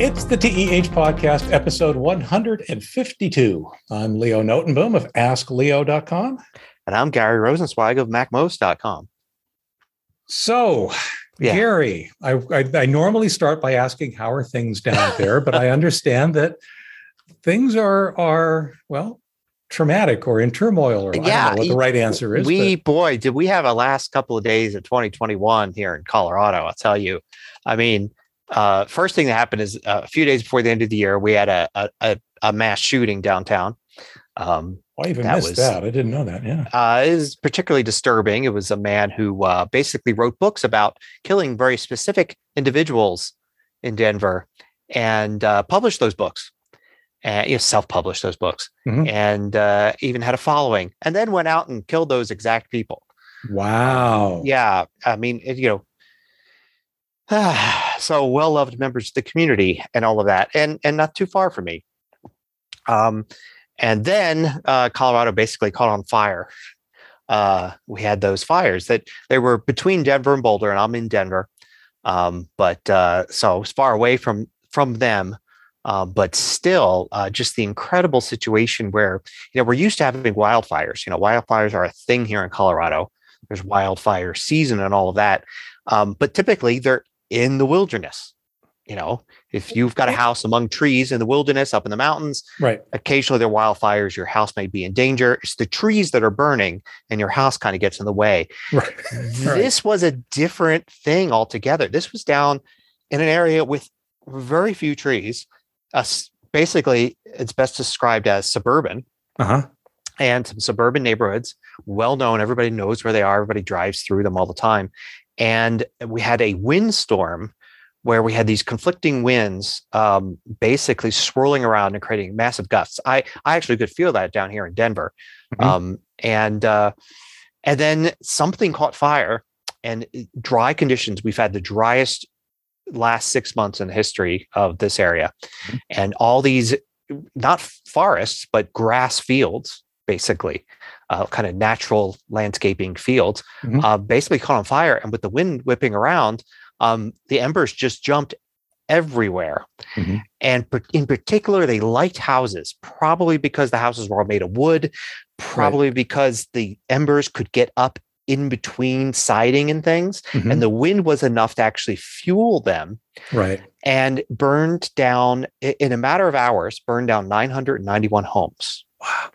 It's the TEH Podcast, episode 152. I'm Leo Notenboom of AskLeo.com. And I'm Gary Rosenzweig of MacMost.com. So, yeah. Gary, I, I, I normally start by asking how are things down there, but I understand that things are are well traumatic or in turmoil or yeah, I don't know what the right answer is. We but. boy, did we have a last couple of days of 2021 here in Colorado? I'll tell you. I mean, uh, first thing that happened is uh, a few days before the end of the year, we had a a, a mass shooting downtown. Um, oh, I even that missed was, that. I didn't know that. Yeah, uh, it was particularly disturbing. It was a man who uh, basically wrote books about killing very specific individuals in Denver and uh, published those books and you know, self-published those books mm-hmm. and uh, even had a following and then went out and killed those exact people wow yeah i mean it, you know so well-loved members of the community and all of that and and not too far from me. Um and then uh, colorado basically caught on fire. Uh, we had those fires that they were between denver and boulder and i'm in denver. Um, but uh, so it's far away from from them. Uh, but still, uh, just the incredible situation where you know we're used to having wildfires. You know, wildfires are a thing here in Colorado. There's wildfire season and all of that, um, but typically they're in the wilderness. You know, if you've got a house among trees in the wilderness, up in the mountains, right? Occasionally there are wildfires. Your house may be in danger. It's the trees that are burning, and your house kind of gets in the way. Right. This was a different thing altogether. This was down in an area with very few trees uh, basically it's best described as suburban. Uh-huh. And some suburban neighborhoods, well known. Everybody knows where they are. Everybody drives through them all the time. And we had a windstorm where we had these conflicting winds um, basically swirling around and creating massive gusts. I, I actually could feel that down here in Denver. Mm-hmm. Um, and uh, and then something caught fire and dry conditions. We've had the driest last six months in the history of this area. Mm-hmm. And all these, not forests, but grass fields, basically, uh, kind of natural landscaping fields, mm-hmm. uh, basically caught on fire. And with the wind whipping around, um, the embers just jumped everywhere. Mm-hmm. And in particular, they liked houses, probably because the houses were all made of wood, probably right. because the embers could get up in between siding and things mm-hmm. and the wind was enough to actually fuel them right and burned down in a matter of hours burned down 991 homes wow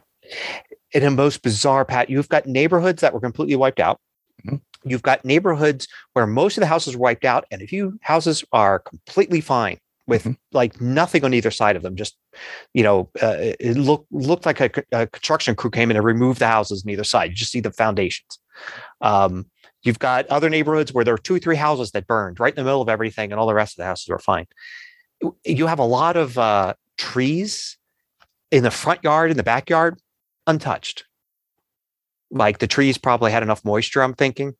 in a most bizarre pat you've got neighborhoods that were completely wiped out mm-hmm. you've got neighborhoods where most of the houses were wiped out and a few houses are completely fine with mm-hmm. like nothing on either side of them. Just you know, uh, it looked looked like a, a, construction crew came in and removed the houses on either side. You just see the foundations. Um, you've got other neighborhoods where there are two or three houses that burned right in the middle of everything, and all the rest of the houses were fine. You have a lot of uh, trees in the front yard, in the backyard, untouched. Like the trees probably had enough moisture. I'm thinking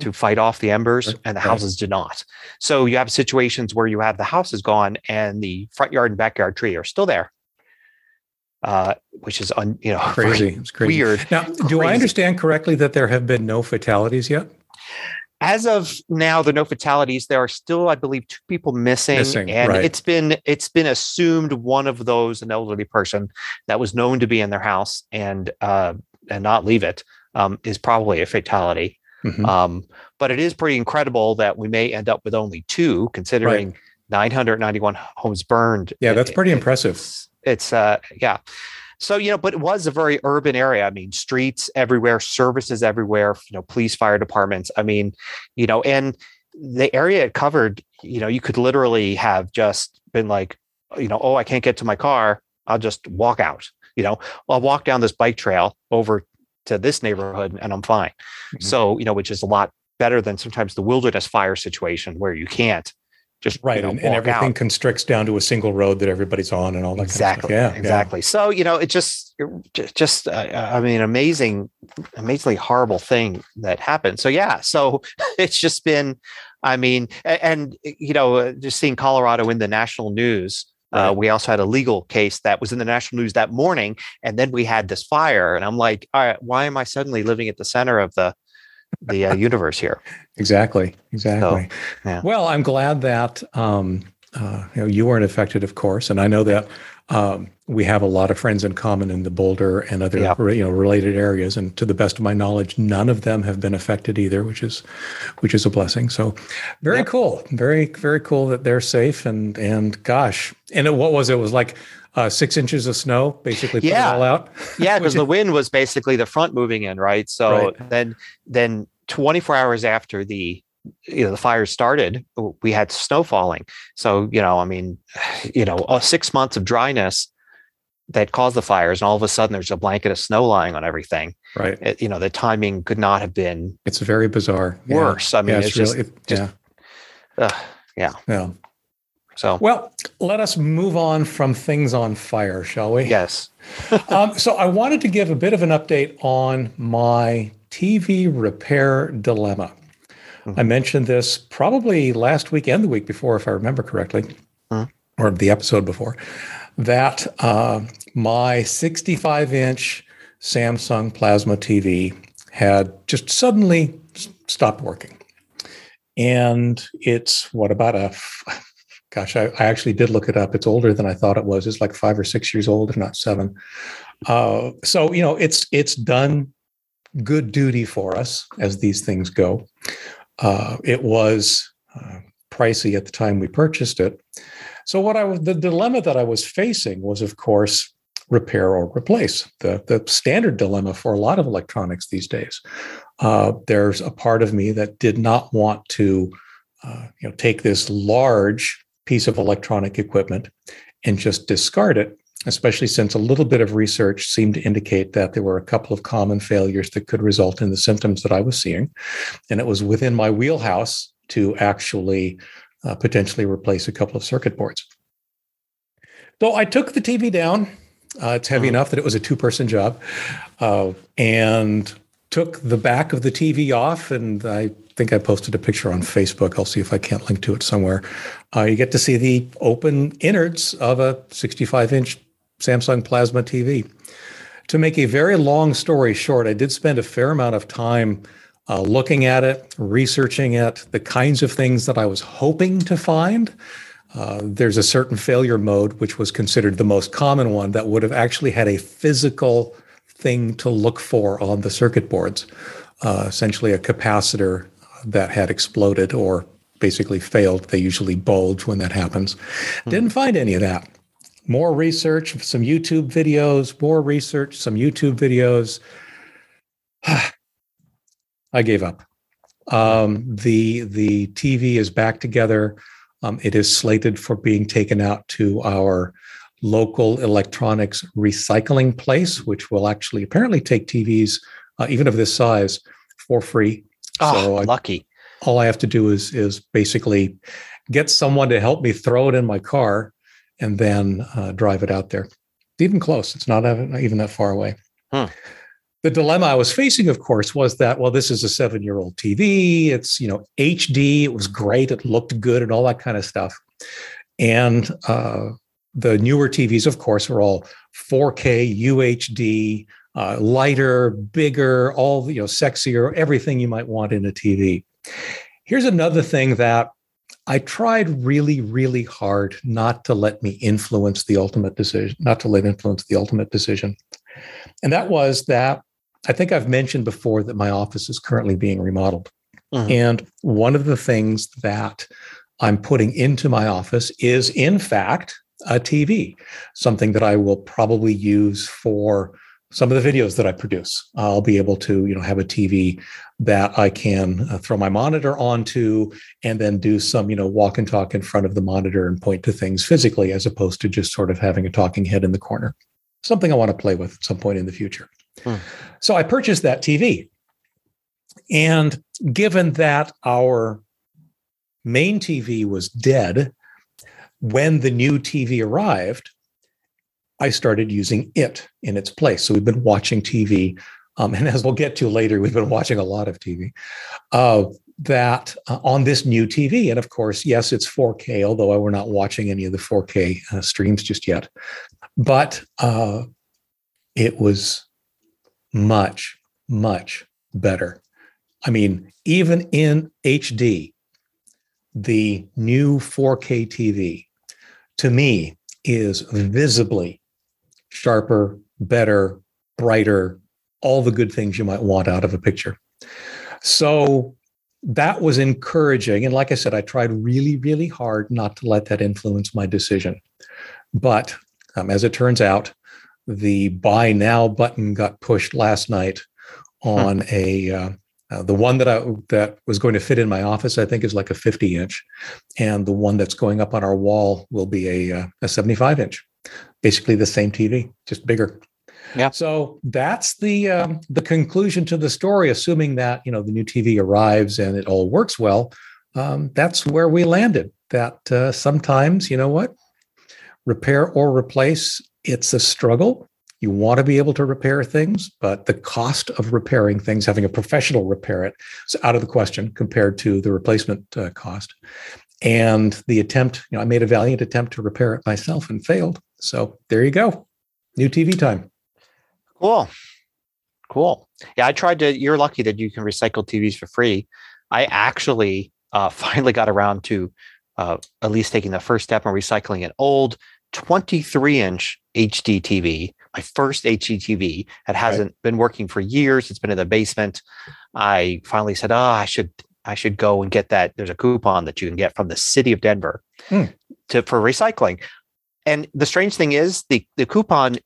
to fight off the embers and the houses did not. So you have situations where you have the houses gone and the front yard and backyard tree are still there. Uh, which is un, you know crazy. It's crazy. Weird. Now, crazy. do I understand correctly that there have been no fatalities yet? As of now, the no fatalities. There are still, I believe, two people missing, missing and right. it's been it's been assumed one of those, an elderly person that was known to be in their house and uh, and not leave it, um, is probably a fatality. Mm-hmm. Um, but it is pretty incredible that we may end up with only two, considering right. 991 homes burned. Yeah, that's pretty it, impressive. It's, it's uh, yeah. So you know, but it was a very urban area. I mean, streets everywhere, services everywhere. You know, police, fire departments. I mean, you know, and the area it covered. You know, you could literally have just been like, you know, oh, I can't get to my car. I'll just walk out. You know, I'll walk down this bike trail over to this neighborhood and I'm fine. Mm-hmm. So, you know, which is a lot better than sometimes the wilderness fire situation where you can't just right you know, and, and, everything out. constricts down to a single road that everybody's on and all that exactly kind of yeah exactly yeah. so you know it just just uh, i mean amazing amazingly horrible thing that happened so yeah so it's just been i mean and, and you know uh, just seeing colorado in the national news uh, we also had a legal case that was in the national news that morning, and then we had this fire. And I'm like, all right, why am I suddenly living at the center of the the uh, universe here? Exactly, exactly. So, yeah. Well, I'm glad that um, uh, you know, you weren't affected, of course, and I know that um, we have a lot of friends in common in the Boulder and other Yep. you know related areas. And to the best of my knowledge, none of them have been affected either, which is which is a blessing. So very Yep. cool, very very cool that they're safe. And and gosh, and it, what was it? It was like uh, six inches of snow, basically put Yeah. it all out. Yeah, because the wind was basically the front moving in, right? So Right. then then 24 hours after the you know the fire started, we had snow falling. So you know, I mean, you know, uh, six months of dryness that caused the fires, and all of a sudden there's a blanket of snow lying on everything. Right. It, you know, the timing could not have been It's very bizarre. Yeah. worse. I mean, Yeah, it's, just, really, it- just- yeah. ugh, Yeah. So Well, let us move on from things on fire, shall we? yes, um, so I wanted to give a bit of an update on my TV repair dilemma. I Mhm. mentioned this probably last week and the week before, if I remember correctly, Mhm. or the episode before, that uh, my 65 inch Samsung Plasma TV had just suddenly stopped working. And it's what about a gosh, I, I actually did look it up. It's older than I thought it was. It's like five or six years old, if not seven. Uh, so you know, it's it's done good duty for us as these things go. Uh, it was uh, pricey at the time we purchased it. So what I was the dilemma that I was facing was, of course, repair or replace. The the standard dilemma for a lot of electronics these days. Uh, there's a part of me that did not want to, uh, you know, take this large piece of electronic equipment and just discard it, especially since a little bit of research seemed to indicate that there were a couple of common failures that could result in the symptoms that I was seeing. And it was within my wheelhouse to actually uh, potentially replace a couple of circuit boards. So I took the TV down. Uh, it's heavy Mhm. enough that it was a two person job. Uh, and took the back of the TV off, and I think I posted a picture on Facebook. I'll see if I can't link to it somewhere. Uh, you get to see the open innards of a 65 inch Samsung Plasma TV. To make a very long story short, I did spend a fair amount of time uh, looking at it, researching it, the kinds of things that I was hoping to find. Uh, there's a certain failure mode, which was considered the most common one, that would have actually had a physical thing to look for on the circuit boards, uh, essentially a capacitor that had exploded or basically failed. They usually bulge when that happens. Didn't find any of that. More research, some YouTube videos, more research, some YouTube videos. I gave up. Um, the the TV is back together. Um, it is slated for being taken out to our local electronics recycling place, which will actually apparently take TVs, uh, even of this size, for free. oh, So I- lucky. all I have to do is is basically get someone to help me throw it in my car and then uh, drive it out there. It's even close. It's not even that far away. Hmm. The dilemma I was facing, of course, was that well, this is a seven-year-old TV. It's you know HD. It was great. It looked good and all that kind of stuff. And uh, the newer TVs, of course, are all 4K UHD, uh, lighter, bigger, all you know, sexier, everything you might want in a TV. Here's another thing that I tried really, really hard not to let me influence the ultimate decision, not to let influence the ultimate decision. And that was that I think I've mentioned before that my office is currently being remodeled. Mhm. And one of the things that I'm putting into my office is, in fact, a TV, something that I will probably use for some of the videos that I produce. I'll be able to, you know, have a TV that I can uh, throw my monitor onto and then do some, you know, walk and talk in front of the monitor and point to things physically as opposed to just sort of having a talking head in the corner. Something I want to play with at some point in the future. Hmm. So I purchased that TV. And given that our main TV was dead when the new TV arrived, I started using it in its place. So we've been watching TV. Um, and as we'll get to later, we've been watching a lot of TV. Uh, that uh, on this new TV. And of course, yes, it's 4K, although we're not watching any of the 4K uh, streams just yet. But uh, it was much, much better. I mean, even in HD, the new 4K TV to me is visibly sharper, better, brighter, all the good things you might want out of a picture. So that was encouraging. And like I said, I tried really, really hard not to let that influence my decision. But um, as it turns out, the buy now button got pushed last night on a uh, uh, the one that I that was going to fit in my office, I think, is like a 50 inch, and the one that's going up on our wall will be a uh, a 75 inch, basically the same TV, just bigger. Yeah. So that's the um, the conclusion to the story. Assuming that you know the new TV arrives and it all works well, um, that's where we landed. That uh, sometimes you know what, repair or replace, it's a struggle. You want to be able to repair things, but the cost of repairing things, having a professional repair it, is out of the question compared to the replacement uh, cost. And the attempt, you know, I made a valiant attempt to repair it myself and failed. So there you go. New TV time. Cool. Cool. Yeah, I tried to. You're lucky that you can recycle TVs for free. I actually uh, finally got around to uh, at least taking the first step in recycling an old 23 inch HD TV, my first HD TV. It hasn't right. been working for years. It's been in the basement. I finally said, "Oh, I should I should go and get that." There's a coupon that you can get from the city of Denver hmm. to for recycling. And the strange thing is, the the coupon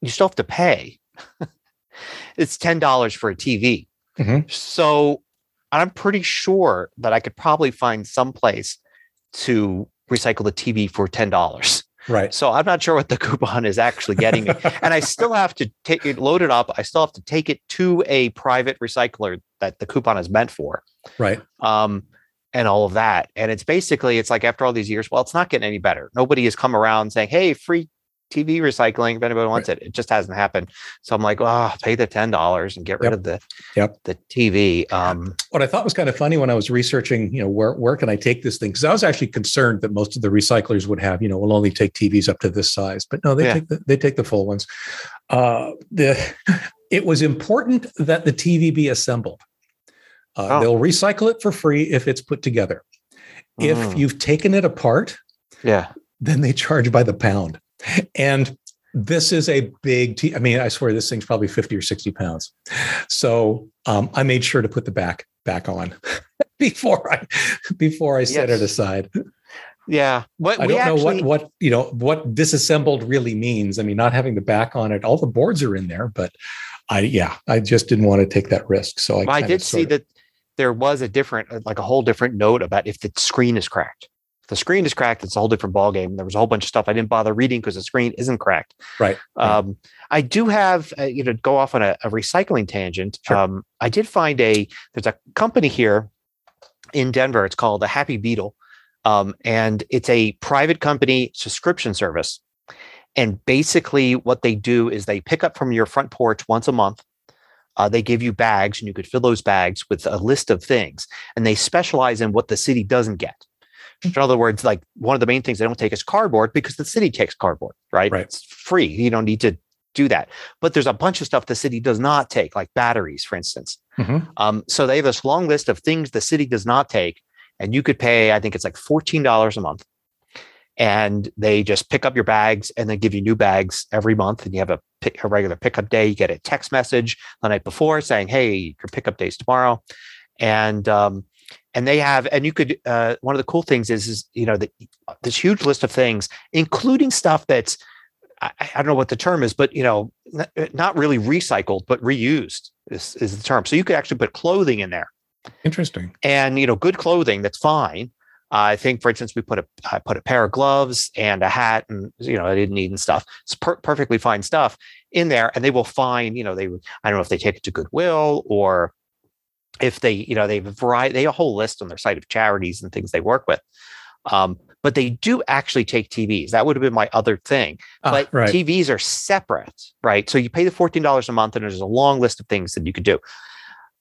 you still have to pay. it's ten dollars for a TV. Mm-hmm. So I'm pretty sure that I could probably find some place to recycle the TV for ten dollars. Right. So I'm not sure what the coupon is actually getting me. and I still have to take it, load it up. I still have to take it to a private recycler that the coupon is meant for. Right. Um, and all of that. And it's basically, it's like after all these years, well, it's not getting any better. Nobody has come around saying, hey, free TV recycling if anybody wants right. it. It just hasn't happened. So I'm like, oh, pay the ten dollars and get rid yep. of the yep. the TV. Um, what I thought was kind of funny when I was researching, you know, where where can I take this thing? Because I was actually concerned that most of the recyclers would have, you know, will only take TVs up to this size, but no, they yeah. take the they take the full ones. Uh, the it was important that the TV be assembled. Uh, oh. They'll recycle it for free if it's put together. If mm. you've taken it apart, yeah, then they charge by the pound. And this is a big t- I mean, I swear this thing's probably 50 or 60 pounds. So um, I made sure to put the back back on before I before I set yes. it aside. Yeah. What I don't know what what you know what disassembled really means. I mean, not having the back on it, all the boards are in there, but I yeah, I just didn't want to take that risk. So I, well, I did see of, that there was a different like a whole different note about if the screen is cracked the screen is cracked, it's a whole different ballgame. There was a whole bunch of stuff I didn't bother reading because the screen isn't cracked. Right. Um, I do have, uh, you know, go off on a, a recycling tangent. Sure. Um, I did find a, there's a company here in Denver. It's called the Happy Beetle. Um, and it's a private company subscription service. And basically, what they do is they pick up from your front porch once a month. Uh, they give you bags, and you could fill those bags with a list of things. And they specialize in what the city doesn't get. In other words, like one of the main things they don't take is cardboard because the city takes cardboard, right? Right. It's free. You don't need to do that. But there's a bunch of stuff the city does not take, like batteries, for instance. Mm-hmm. Um, so they have this long list of things the city does not take, and you could pay, I think it's like fourteen dollars a month, and they just pick up your bags and then give you new bags every month, and you have a, pick, a regular pickup day. You get a text message the night before saying, "Hey, your pickup day's tomorrow," and um, and they have and you could uh, one of the cool things is is you know the, this huge list of things including stuff that's I, I, don't know what the term is but you know not, not really recycled but reused is, is the term. So you could actually put clothing in there. Interesting. And you know good clothing that's fine. Uh, I think, for instance, we put a I put a pair of gloves and a hat, and you know I didn't need and stuff. It's per- perfectly fine stuff in there, and they will find you know they I don't know if they take it to Goodwill or if they, you know, they have a variety, they have a whole list on their site of charities and things they work with. Um, but they do actually take TVs. That would have been my other thing. Ah, but right. TVs are separate, right? So you pay the $14 a month and there's a long list of things that you could do.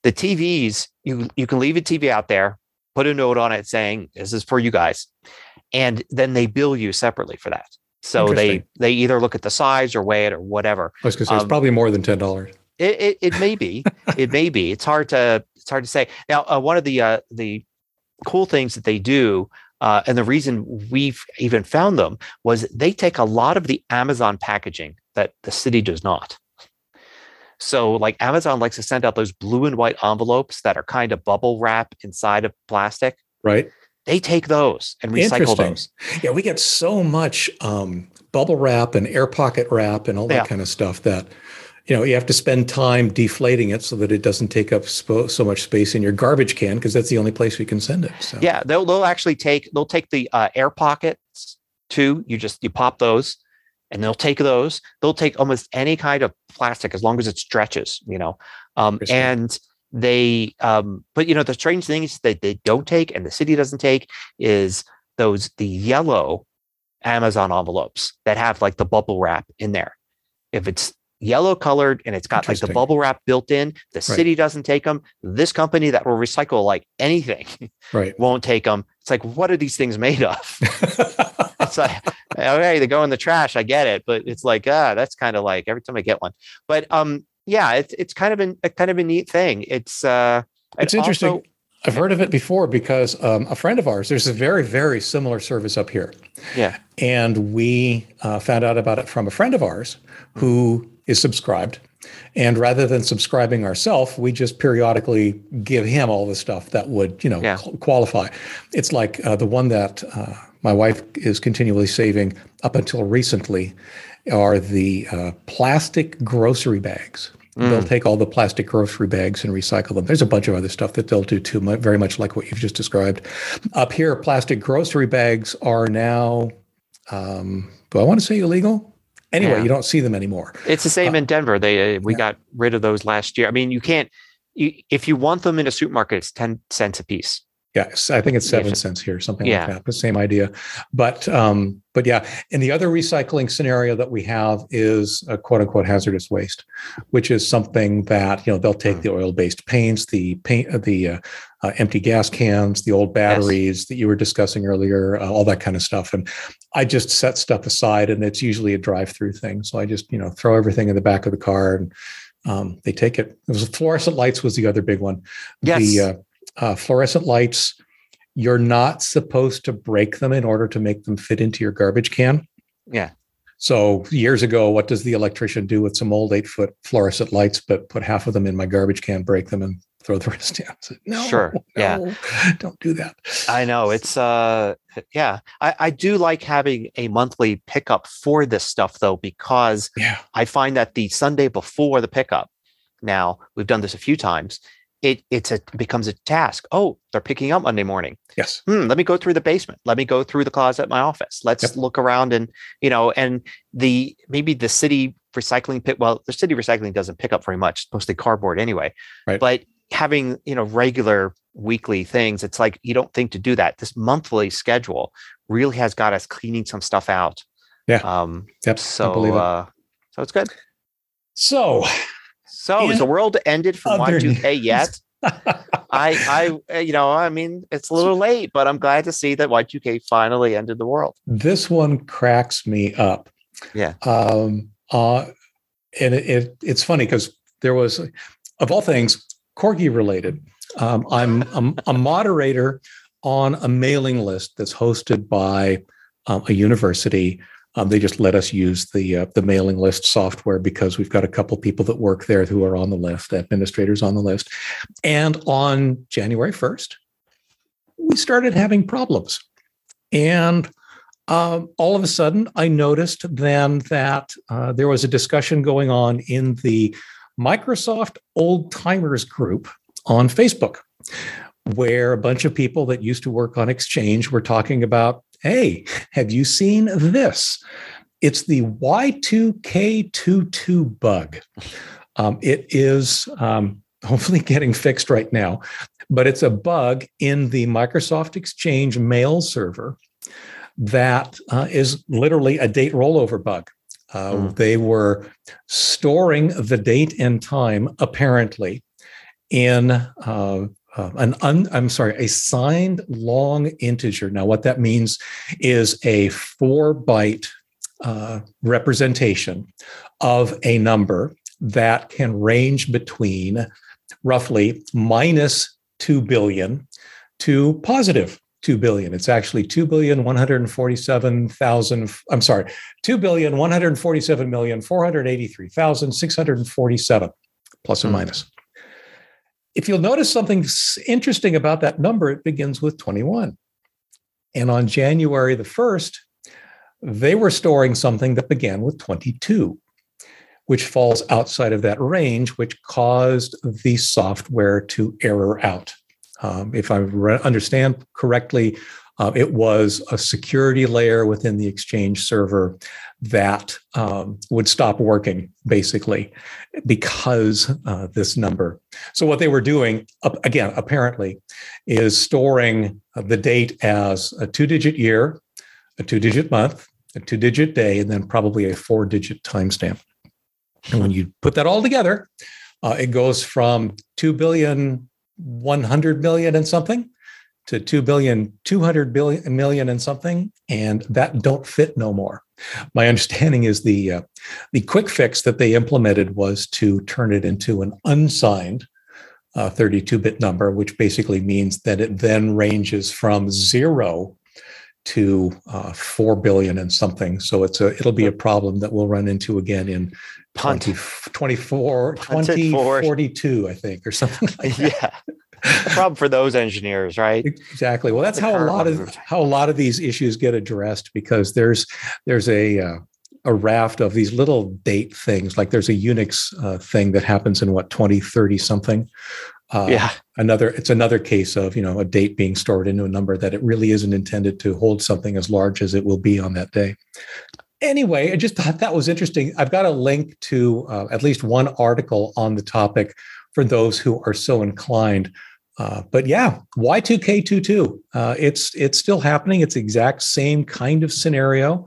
The TVs, you you can leave a TV out there, put a note on it saying this is for you guys. And then they bill you separately for that. So they they either look at the size or weigh it or whatever. I was going to say um, it's probably more than ten dollars. It, it, it may be. it may be. It's hard to it's hard to say. Now, uh, one of the uh, the cool things that they do Uh, and the reason we've even found them was they take a lot of the Amazon packaging that the city does not. So, like Amazon likes to send out those blue and white envelopes that are kind of bubble wrap inside of plastic. Right. They take those and recycle those. Yeah, we get so much um, bubble wrap and air pocket wrap and all that yeah. kind of stuff that you know you have to spend time deflating it so that it doesn't take up sp- so much space in your garbage can because that's the only place we can send it so. yeah they'll, they'll actually take they'll take the uh, air pockets too. You just you pop those and they'll take those. They'll take almost any kind of plastic as long as it stretches you know? Um, and they um, but you know the strange things that they don't take and the city doesn't take is those the yellow amazon envelopes that have like the bubble wrap in there. If it's yellow colored and it's got like the bubble wrap built in. The right. city doesn't take them. This company that will recycle like anything right. won't take them. It's like, what are these things made of? it's like, okay, they go in the trash. I get it. But it's like, ah, that's kind of like every time I get one. But um, yeah, it's it's kind of a kind of a neat thing. It's uh it's interesting. Also, I've heard of it before because um, a friend of ours, there's a very, very similar service up here. Yeah. And we uh, found out about it from a friend of ours who is subscribed. And rather than subscribing ourselves, we just periodically give him all the stuff that would, you know, yeah. qualify. It's like uh, the one that uh, my wife is continually saving up until recently are the uh, plastic grocery bags. Mm. They'll take all the plastic grocery bags and recycle them. There's a bunch of other stuff that they'll do too, very much like what you've just described. Up here, plastic grocery bags are now, um, do I want to say illegal? Anyway, yeah. you don't see them anymore. It's the same uh, in Denver. They uh, we yeah. got rid of those last year. I mean, you can't you, if you want them in a supermarket, it's ten cents a piece. Yes, I think it's seven cents here, something yeah. like that. The same idea, but um, but yeah. And the other recycling scenario that we have is a quote unquote hazardous waste, which is something that you know they'll take mm. the oil based paints, the paint, uh, the uh, uh, empty gas cans, the old batteries yes. that you were discussing earlier, uh, all that kind of stuff. And I just set stuff aside, and it's usually a drive through thing. So I just you know throw everything in the back of the car and. Um, they take it. It was fluorescent lights was the other big one. Yes. The, uh, uh, fluorescent lights, you're not supposed to break them in order to make them fit into your garbage can. Yeah. So years ago, what does the electrician do with some old eight foot fluorescent lights? But put half of them in my garbage can, break them, and throw the rest in. Said, no, sure, no, yeah, don't do that. I know it's uh, yeah. I, I do like having a monthly pickup for this stuff though, because yeah. I find that the Sunday before the pickup. Now we've done this a few times it it's a becomes a task. Oh, they're picking up Monday morning. Yes. Hmm, let me go through the basement. Let me go through the closet at my office. Let's yep. look around and you know, and the maybe the city recycling pit. Well, the city recycling doesn't pick up very much, mostly cardboard anyway. Right. But having you know regular weekly things, it's like you don't think to do that. This monthly schedule really has got us cleaning some stuff out. Yeah. Um. Yep. So. Uh, so it's good. So so is the world ended for Y2K yet? I, I, you know, I mean, it's a little late, but I'm glad to see that Y2K finally ended the world. This one cracks me up. Yeah. Um. Uh, and it, it it's funny because there was, of all things, corgi related. Um, I'm, a moderator on a mailing list that's hosted by um, a university um, they just let us use the uh, the mailing list software because we've got a couple people that work there who are on the list, administrators on the list. And on January first, we started having problems, and um, all of a sudden, I noticed then that uh, there was a discussion going on in the Microsoft Old Timers group on Facebook, where a bunch of people that used to work on Exchange were talking about hey, have you seen this? It's the Y2K22 bug. Um, it is um, hopefully getting fixed right now, but it's a bug in the Microsoft Exchange mail server that uh, is literally a date rollover bug. Uh, mm. They were storing the date and time, apparently, in uh, uh, an un, I'm sorry, a signed long integer. Now, what that means is a four byte uh, representation of a number that can range between roughly minus 2 billion to positive 2 billion. It's actually 2 billion 147,000 I'm sorry, 2 billion 147 million 483,647 plus and hmm. minus. If you'll notice something interesting about that number, it begins with 21. And on January the 1st, they were storing something that began with 22, which falls outside of that range, which caused the software to error out. Um, if I re- understand correctly, uh, it was a security layer within the Exchange server that um, would stop working basically because uh, this number. So, what they were doing, again, apparently, is storing the date as a two digit year, a two digit month, a two digit day, and then probably a four digit timestamp. And when you put that all together, uh, it goes from 2 billion 100 million and something to 2 billion 200 billion million and something and that don't fit no more. My understanding is the uh, the quick fix that they implemented was to turn it into an unsigned 32-bit uh, number which basically means that it then ranges from 0 to uh, 4 billion and something. So it's a it'll be a problem that we'll run into again in 20, 24 2042 i think or something like yeah a problem for those engineers, right? Exactly. Well, that's how a lot of how a lot of these issues get addressed because there's there's a uh, a raft of these little date things. Like there's a Unix uh, thing that happens in what 2030 something. Uh, yeah. Another it's another case of you know a date being stored into a number that it really isn't intended to hold something as large as it will be on that day. Anyway, I just thought that was interesting. I've got a link to uh, at least one article on the topic for those who are so inclined. Uh, but yeah, Y2K22, uh, it's it's still happening. It's the exact same kind of scenario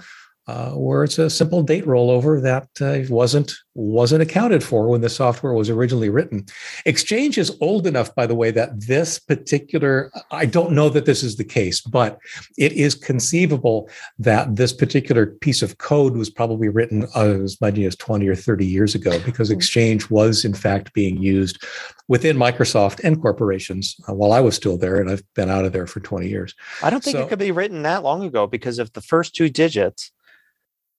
uh, where it's a simple date rollover that uh, wasn't wasn't accounted for when the software was originally written. Exchange is old enough, by the way, that this particular I don't know that this is the case, but it is conceivable that this particular piece of code was probably written as many as 20 or 30 years ago because hmm. Exchange was in fact being used within Microsoft and corporations uh, while I was still there, and I've been out of there for 20 years. I don't think so, it could be written that long ago because of the first two digits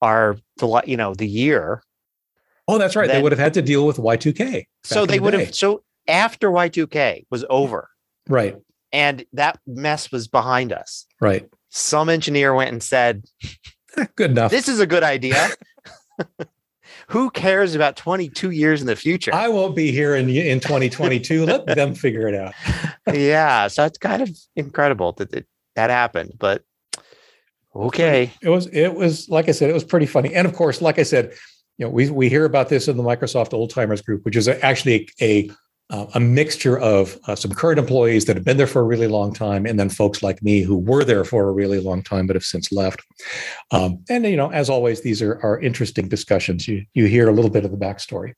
are the you know the year. Oh, that's right. Then, they would have had to deal with Y2K. So they the would have. So after Y2K was over, right, and that mess was behind us, right. Some engineer went and said, "Good enough. This is a good idea." Who cares about 22 years in the future? I won't be here in in 2022. Let them figure it out. yeah, so it's kind of incredible that it, that happened, but Okay. It was it was like I said, it was pretty funny. And of course, like I said, you know, we we hear about this in the Microsoft Old Timers group, which is actually a uh, a mixture of uh, some current employees that have been there for a really long time, and then folks like me who were there for a really long time but have since left. Um, and you know, as always, these are are interesting discussions. You you hear a little bit of the backstory.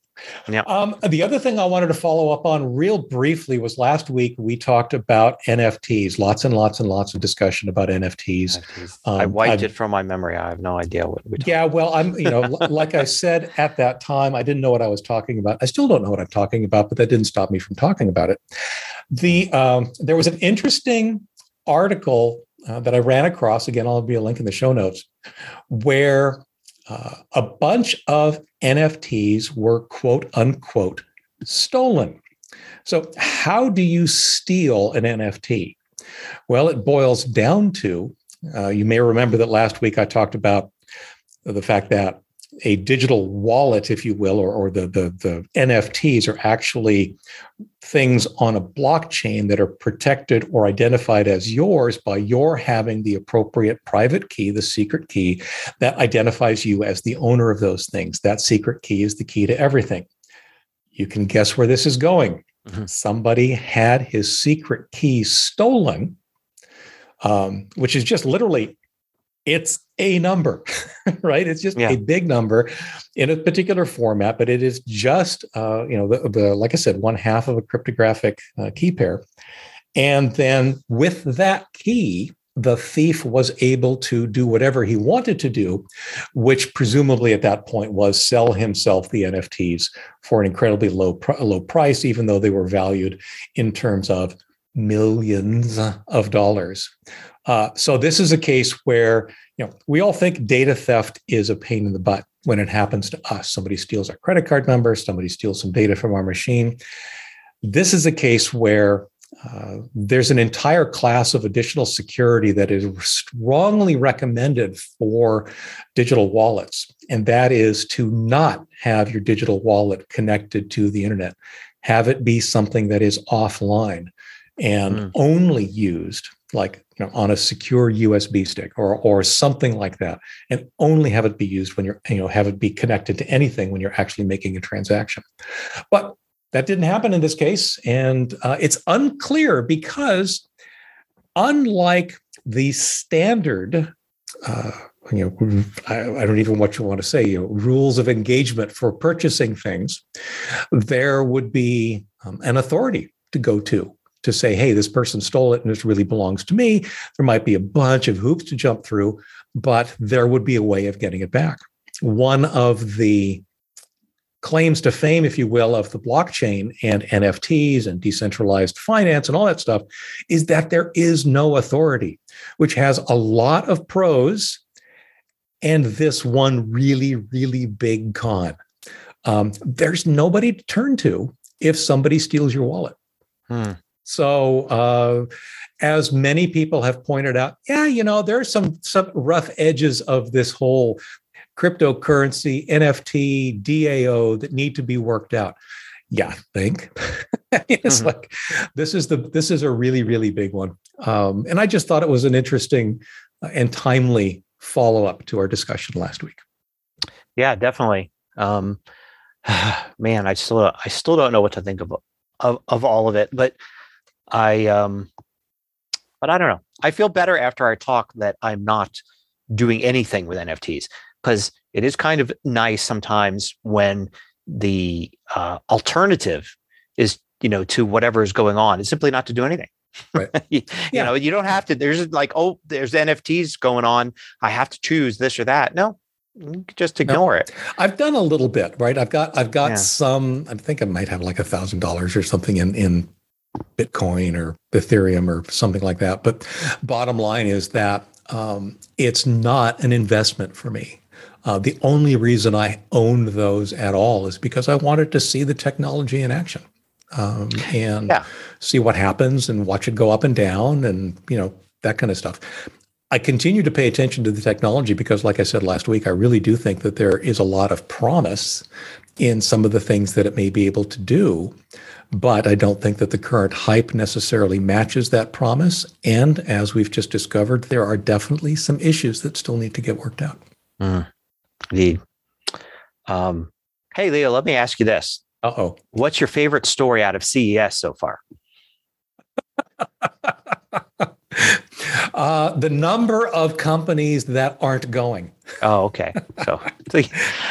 Yeah. Um, the other thing I wanted to follow up on real briefly was last week we talked about NFTs. Lots and lots and lots of discussion about NFTs. NFTs. Um, I wiped I've, it from my memory. I have no idea what we. Yeah, well, I'm you know, like I said at that time, I didn't know what I was talking about. I still don't know what I'm talking about, but that didn't stop me from talking about it. The um, there was an interesting article uh, that I ran across. Again, I'll be a link in the show notes, where a bunch of NFTs were quote unquote stolen. So, how do you steal an NFT? Well, it boils down to uh, you may remember that last week I talked about the fact that a digital wallet, if you will, or, or the, the, the NFTs are actually things on a blockchain that are protected or identified as yours by your having the appropriate private key, the secret key that identifies you as the owner of those things. That secret key is the key to everything. You can guess where this is going. Mm-hmm. Somebody had his secret key stolen, um, which is just literally it's a number, right? It's just yeah. a big number in a particular format, but it is just, uh, you know, the, the, like I said, one half of a cryptographic uh, key pair. And then with that key, the thief was able to do whatever he wanted to do, which presumably at that point was sell himself the NFTs for an incredibly low, low price, even though they were valued in terms of millions of dollars. Uh, so this is a case where you know we all think data theft is a pain in the butt when it happens to us. Somebody steals our credit card number, somebody steals some data from our machine. This is a case where uh, there's an entire class of additional security that is strongly recommended for digital wallets, and that is to not have your digital wallet connected to the internet. Have it be something that is offline and mm. only used like you know, on a secure USB stick or or something like that, and only have it be used when you're you know have it be connected to anything when you're actually making a transaction. But that didn't happen in this case, and uh, it's unclear because unlike the standard. Uh, you know, I, don't even what you want to say, you know, rules of engagement for purchasing things, there would be um, an authority to go to to say, hey, this person stole it and it really belongs to me. There might be a bunch of hoops to jump through, but there would be a way of getting it back. One of the claims to fame, if you will, of the blockchain and NFTs and decentralized finance and all that stuff is that there is no authority, which has a lot of pros and this one really, really big con. Um, there's nobody to turn to if somebody steals your wallet. Hmm. So, uh, as many people have pointed out, yeah, you know, there are some some rough edges of this whole cryptocurrency, NFT, DAO that need to be worked out. Yeah, I think it's mm-hmm. like this is the this is a really really big one, um, and I just thought it was an interesting and timely follow up to our discussion last week. Yeah, definitely. Um, man, I still I still don't know what to think of of, of all of it, but I um but I don't know. I feel better after I talk that I'm not doing anything with NFTs because it is kind of nice sometimes when the uh, alternative is you know to whatever is going on is simply not to do anything. Right. you, yeah. you know, you don't have to. There's like, oh, there's NFTs going on. I have to choose this or that. No, just ignore no, it. I've done a little bit, right? I've got I've got yeah. some. I think I might have like a thousand dollars or something in in Bitcoin or Ethereum or something like that. But bottom line is that um, it's not an investment for me. Uh, the only reason I owned those at all is because I wanted to see the technology in action um, and yeah. see what happens and watch it go up and down and you know that kind of stuff. I continue to pay attention to the technology because, like I said last week, I really do think that there is a lot of promise in some of the things that it may be able to do. But I don't think that the current hype necessarily matches that promise. And as we've just discovered, there are definitely some issues that still need to get worked out. Mm, indeed. Um, hey, Leo, let me ask you this. Uh oh. What's your favorite story out of CES so far? Uh, the number of companies that aren't going. Oh, okay. So, so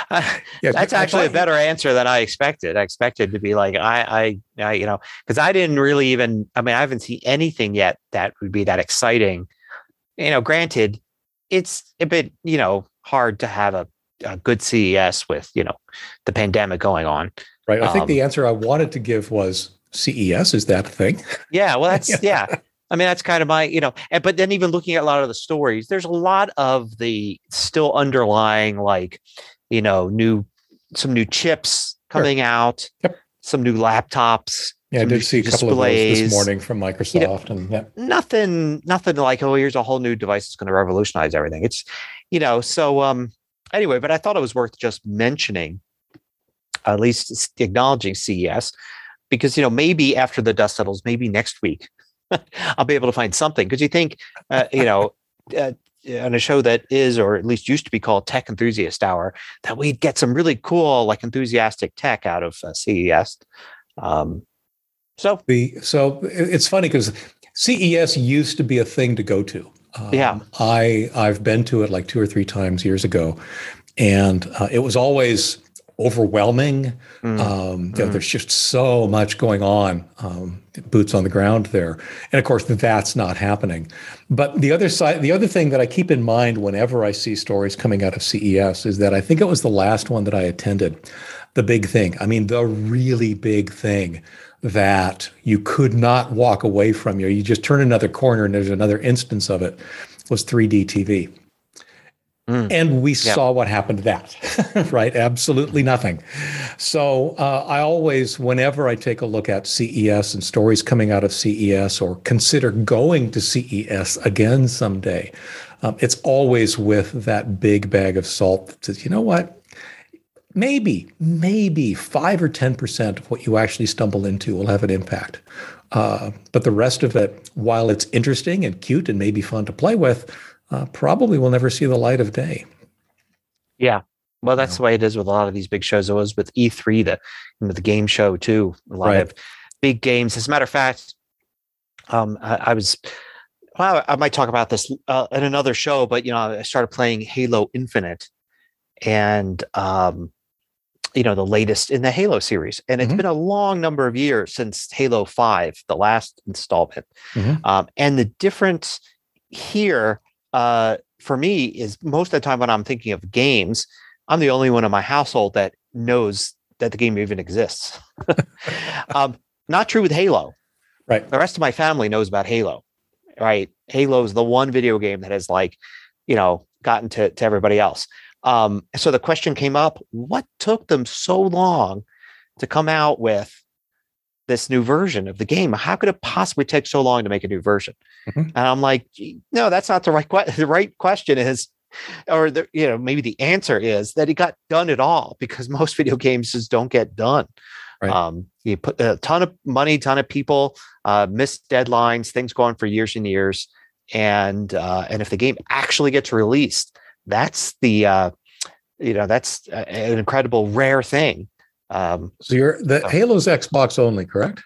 uh, yeah, that's actually a better answer than I expected. I expected to be like, I, I, I you know, because I didn't really even, I mean, I haven't seen anything yet that would be that exciting. You know, granted, it's a bit, you know, hard to have a, a good CES with, you know, the pandemic going on. Right. I think um, the answer I wanted to give was CES is that thing. Yeah. Well, that's, yeah. I mean, that's kind of my, you know, and, but then even looking at a lot of the stories, there's a lot of the still underlying, like, you know, new, some new chips coming sure. out, yep. some new laptops. Yeah, I did see a couple of those this morning from Microsoft, you know, and yeah. nothing, nothing like, oh, here's a whole new device that's going to revolutionize everything. It's, you know, so um, anyway, but I thought it was worth just mentioning, at least acknowledging CES, because you know maybe after the dust settles, maybe next week I'll be able to find something because you think, uh, you know, uh, on a show that is, or at least used to be called Tech Enthusiast Hour, that we'd get some really cool, like enthusiastic tech out of uh, CES. Um, so the so it's funny because CES used to be a thing to go to. Um, yeah, I I've been to it like two or three times years ago, and uh, it was always overwhelming. Mm. Um, mm. there's just so much going on, um, boots on the ground there, and of course that's not happening. But the other side, the other thing that I keep in mind whenever I see stories coming out of CES is that I think it was the last one that I attended, the big thing. I mean, the really big thing that you could not walk away from. You you just turn another corner and there's another instance of it was 3D TV. Mm. And we yeah. saw what happened to that, right? Absolutely nothing. So uh, I always, whenever I take a look at CES and stories coming out of CES or consider going to CES again someday, um, it's always with that big bag of salt that says, you know what? Maybe, maybe five or 10% of what you actually stumble into will have an impact. Uh, but the rest of it, while it's interesting and cute and maybe fun to play with, uh, probably will never see the light of day. Yeah. Well, that's you know. the way it is with a lot of these big shows. It was with E3, the you know, the game show too. A lot right. of big games. As a matter of fact, um, I, I, was. Well, I might talk about this uh, in another show, but you know, I started playing Halo Infinite, and um, you know, the latest in the Halo series, and it's mm-hmm. been a long number of years since Halo Five, the last installment, mm-hmm. um, and the difference here uh, for me is most of the time when I'm thinking of games, I'm the only one in my household that knows that the game even exists. um, not true with Halo. Right. The rest of my family knows about Halo. Right. Halo is the one video game that has like, you know, gotten to, to everybody else. Um, so the question came up, what took them so long to come out with this new version of the game. How could it possibly take so long to make a new version? Mm-hmm. And I'm like, no, that's not the right question. The right question is, or the, you know, maybe the answer is that it got done at all because most video games just don't get done. Right. Um, you put a ton of money, ton of people, uh, missed deadlines, things going for years and years, and uh, and if the game actually gets released, that's the uh, you know that's an incredible rare thing um, so you're the so. Halo's Xbox only, correct?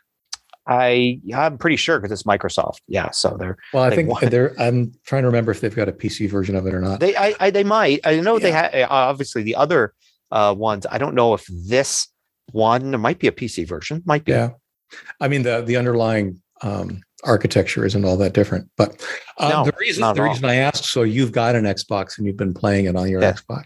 I I'm pretty sure because it's Microsoft. Yeah, so they're well. I they think want, they're. I'm trying to remember if they've got a PC version of it or not. They I, I they might. I know yeah. they have. Uh, obviously, the other uh, ones. I don't know if this one there might be a PC version. Might be. Yeah, I mean the the underlying um, architecture isn't all that different. But uh, no, the reason the reason I asked, so you've got an Xbox and you've been playing it on your yeah. Xbox.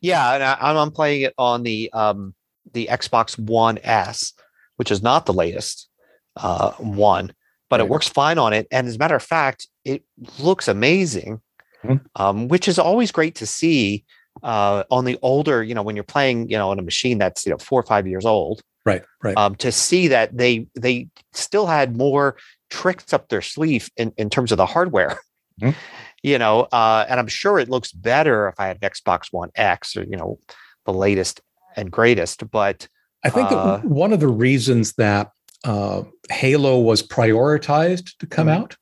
Yeah, and I, I'm playing it on the um the Xbox One S, which is not the latest uh, one, but right. it works fine on it. And as a matter of fact, it looks amazing, mm-hmm. um, which is always great to see uh, on the older, you know, when you're playing, you know, on a machine that's, you know, four or five years old. Right, right. Um, to see that they they still had more tricks up their sleeve in, in terms of the hardware. Mm-hmm. You know, uh, and I'm sure it looks better if I had an Xbox One X or, you know, the latest and greatest. But I think uh, one of the reasons that uh, Halo was prioritized to come mm-hmm. out,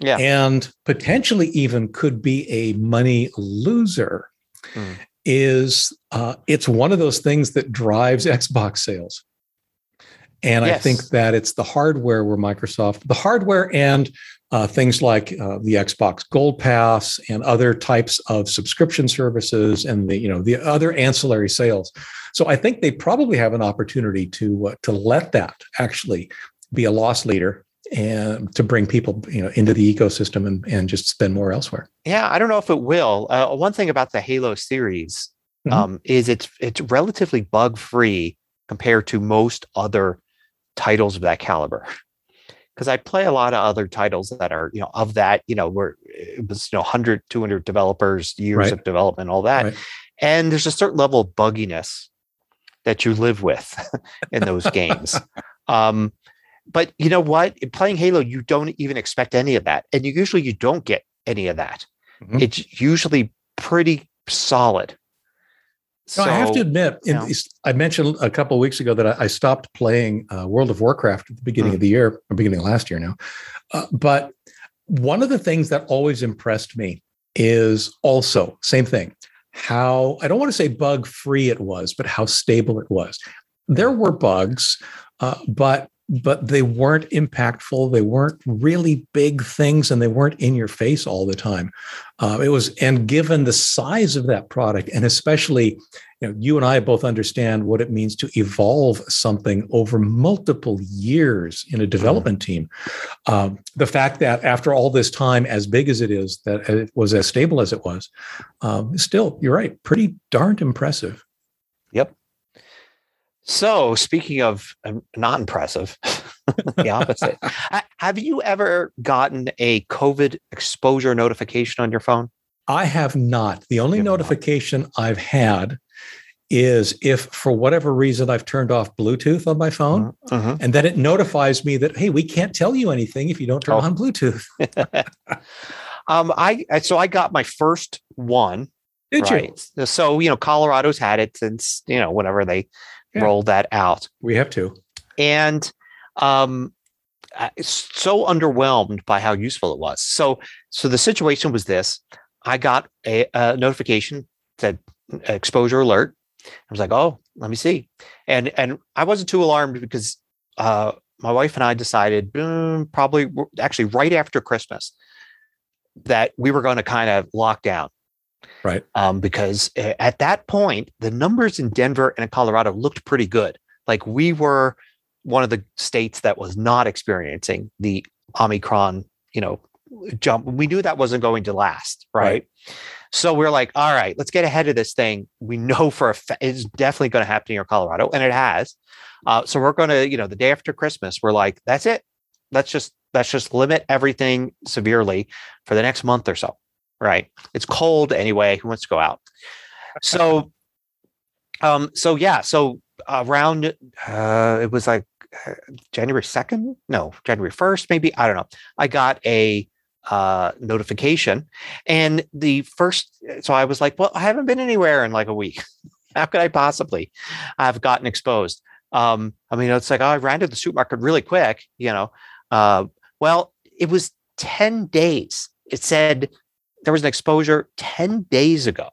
yeah, and potentially even could be a money loser, mm. is uh, it's one of those things that drives Xbox sales. And yes. I think that it's the hardware where Microsoft, the hardware and uh, things like uh, the Xbox Gold Pass and other types of subscription services and the you know the other ancillary sales. So I think they probably have an opportunity to uh, to let that actually be a loss leader and to bring people you know into the ecosystem and, and just spend more elsewhere. Yeah, I don't know if it will. Uh, one thing about the Halo series mm-hmm. um, is it's it's relatively bug free compared to most other titles of that caliber because I play a lot of other titles that are, you know, of that, you know, where it was, you know, 100, 200 developers, years right. of development, all that. Right. And there's a certain level of bugginess that you live with in those games. Um, but you know what? In playing Halo, you don't even expect any of that. And you usually you don't get any of that. Mm-hmm. It's usually pretty solid. So, I have to admit, know. I mentioned a couple of weeks ago that I, I stopped playing uh, World of Warcraft at the beginning mm. of the year, or beginning of last year now. Uh, but one of the things that always impressed me is also same thing. How I don't want to say bug free it was, but how stable it was. There were bugs, uh, but but they weren't impactful. They weren't really big things, and they weren't in your face all the time. Uh, it was, and given the size of that product, and especially, you know, you and I both understand what it means to evolve something over multiple years in a mm-hmm. development team. Um, the fact that after all this time, as big as it is, that it was as stable as it was, um, still, you're right, pretty darned impressive. So, speaking of um, not impressive, the opposite. have you ever gotten a COVID exposure notification on your phone? I have not. The only notification not. I've had is if for whatever reason I've turned off Bluetooth on my phone uh-huh. and then it notifies me that, hey, we can't tell you anything if you don't turn oh. on Bluetooth. um, I so I got my first one. Did right? you? So, you know, Colorado's had it since, you know, whenever they yeah. roll that out. We have to. And um, so underwhelmed by how useful it was. So, so the situation was this: I got a, a notification that exposure alert. I was like, "Oh, let me see," and and I wasn't too alarmed because uh, my wife and I decided boom, probably actually right after Christmas that we were going to kind of lock down Right. Um, because at that point, the numbers in Denver and in Colorado looked pretty good. Like we were one of the states that was not experiencing the Omicron, you know, jump. We knew that wasn't going to last. Right. right. So we're like, all right, let's get ahead of this thing. We know for a fact it's definitely going to happen here in Colorado, and it has. Uh, so we're going to, you know, the day after Christmas, we're like, that's it. Let's just let's just limit everything severely for the next month or so right? It's cold anyway. Who wants to go out? So, um, so yeah, so around uh, it was like uh, January second, no, January first, maybe I don't know. I got a uh, notification, and the first, so I was like, well, I haven't been anywhere in like a week. How could I possibly I've gotten exposed? Um, I mean, it's like oh, I ran to the supermarket really quick, you know. Uh, well, it was 10 days. It said there was an exposure 10 days ago,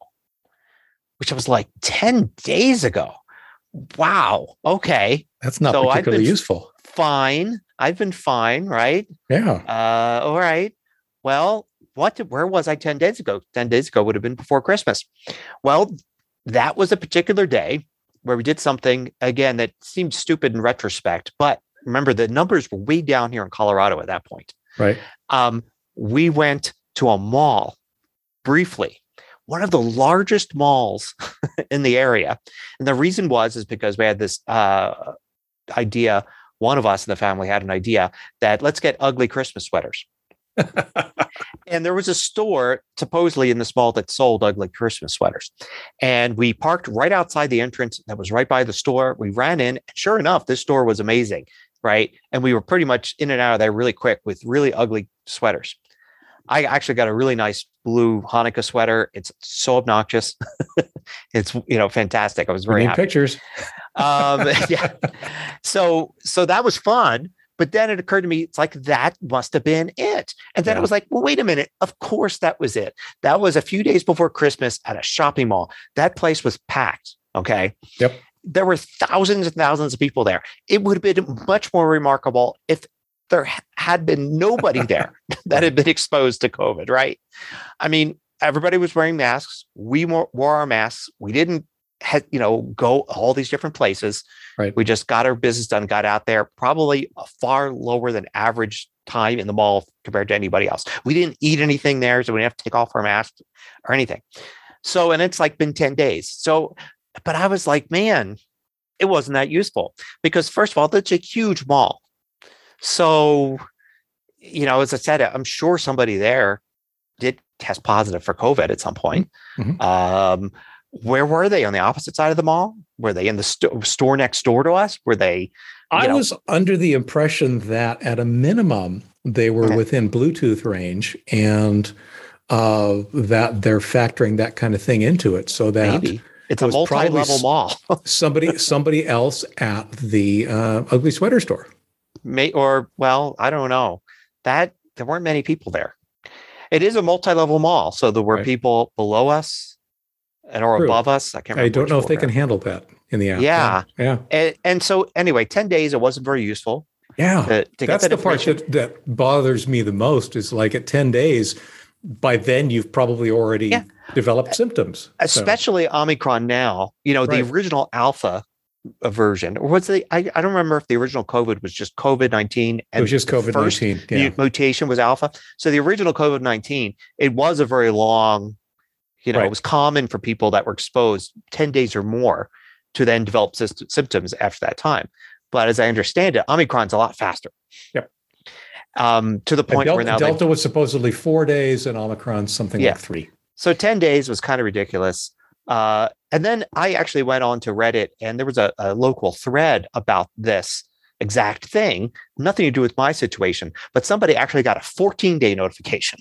which I was like, 10 days ago. Wow. Okay. That's not so particularly useful. Fine. I've been fine, right? Yeah. Uh, all right. Well, what where was I 10 days ago? 10 days ago would have been before Christmas. Well, that was a particular day where we did something again that seemed stupid in retrospect, but remember the numbers were way down here in Colorado at that point. Right. Um, we went to a mall briefly one of the largest malls in the area. And the reason was is because we had this uh, idea one of us in the family had an idea that let's get ugly christmas sweaters. And there was a store supposedly in this mall that sold ugly christmas sweaters. And we parked right outside the entrance that was right by the store. We ran in and sure enough this store was amazing right? And we were pretty much in and out of there really quick with really ugly sweaters I actually got a really nice blue Hanukkah sweater. It's so obnoxious. it's you know fantastic. I was very happy. pictures. um, yeah. So so that was fun. But then it occurred to me, it's like that must have been it. And then yeah. it was like, well, wait a minute. Of course that was it. That was a few days before Christmas at a shopping mall. That place was packed. Okay. Yep. There were thousands and thousands of people there. It would have been much more remarkable if there had been nobody there that had been exposed to COVID, right? I mean, everybody was wearing masks. We wore, our masks. We didn't, have, you know, go all these different places. Right. We just got our business done, got out there, probably a far lower than average time in the mall compared to anybody else. We didn't eat anything there, so we didn't have to take off our masks or anything. So, and it's like been 10 days. So, but I was like, man, it wasn't that useful because first of all, that's a huge mall. So, you know, as I said, I'm sure somebody there did test positive for COVID at some point. Mm-hmm. Um, where were they on the opposite side of the mall? Were they in the st- store next door to us? Were they? I know, was under the impression that at a minimum they were okay. within Bluetooth range and uh, that they're factoring that kind of thing into it so that Maybe. it's a multi-level mall. somebody somebody else at the uh, ugly sweater store may or well, I don't know. That there weren't many people there. It is a multi-level mall, so there were right. people below us and or True. above us. I can't. I don't know if they can handle that in the app. Yeah, yeah. And, and so anyway, ten days. It wasn't very useful. Yeah, to, to that's the part that, that bothers me the most. Is like at ten days, by then you've probably already yeah. developed symptoms. Especially so. Omicron now. You know, right. the original Alpha version, or what's the? I, I don't remember if the original COVID was just COVID nineteen. It was just COVID nineteen. Yeah. Mutation was Alpha. So the original COVID nineteen, it was a very long. You know, right. it was common for people that were exposed ten days or more to then develop symptoms after that time. But as I understand it, Omicron's a lot faster. Yep. Um, to the point Delta, where now Delta was supposedly four days and Omicron something yeah. like three. So 10 days was kind of ridiculous. Uh, and then I actually went on to Reddit and there was a, a local thread about this exact thing, nothing to do with my situation, but somebody actually got a 14 day notification,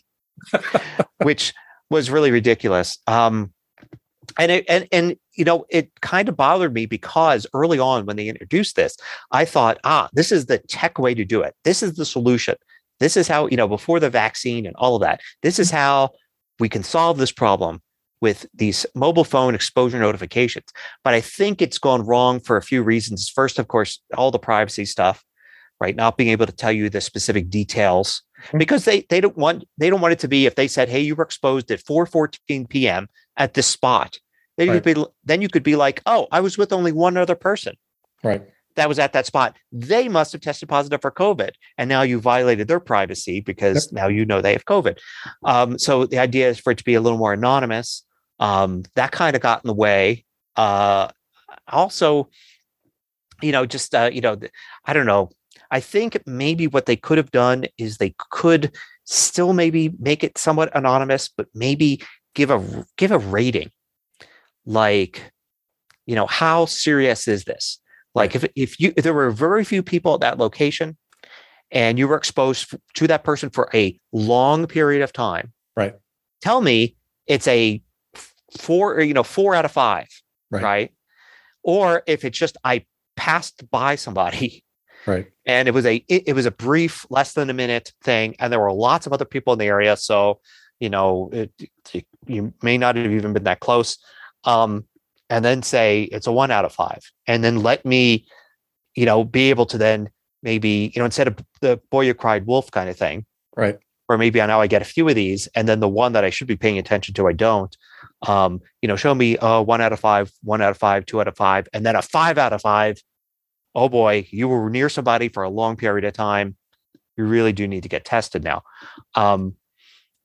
which was really ridiculous. Um, and it, and and you know it kind of bothered me because early on when they introduced this i thought ah this is the tech way to do it. This is the solution. This is how you know before the vaccine and all of that this is how we can solve this problem with these mobile phone exposure notifications but i think it's gone wrong for a few reasons first of course all the privacy stuff right not being able to tell you the specific details mm-hmm. because they they don't want they don't want it to be if they said hey you were exposed at 4 14 p.m at this spot then right. you could be then you could be like, oh, I was with only one other person. Right. That was at that spot. They must have tested positive for COVID. And now you violated their privacy because yep. now you know they have COVID. Um, so the idea is for it to be a little more anonymous. Um, that kind of got in the way. Uh, also, you know, just uh, you know, I don't know. I think maybe what they could have done is they could still maybe make it somewhat anonymous, but maybe give a give a rating like you know how serious is this like if if you if there were very few people at that location and you were exposed to that person for a long period of time right. tell me it's a four you know four out of five right, right? or if it's just i passed by somebody right. and it was a it, it, was a brief less than a minute thing and there were lots of other people in the area. So you know it, you may not have even been that close. Um, and then say it's a one out of five, and then let me, you know, be able to then maybe you know instead of the boy you cried wolf kind of thing, right? Or maybe I now I get a few of these, and then the one that I should be paying attention to I don't. Um, you know, show me uh, one out of five, one out of five, two out of five, and then a five out of five. Oh boy, you were near somebody for a long period of time. You really do need to get tested now. Um,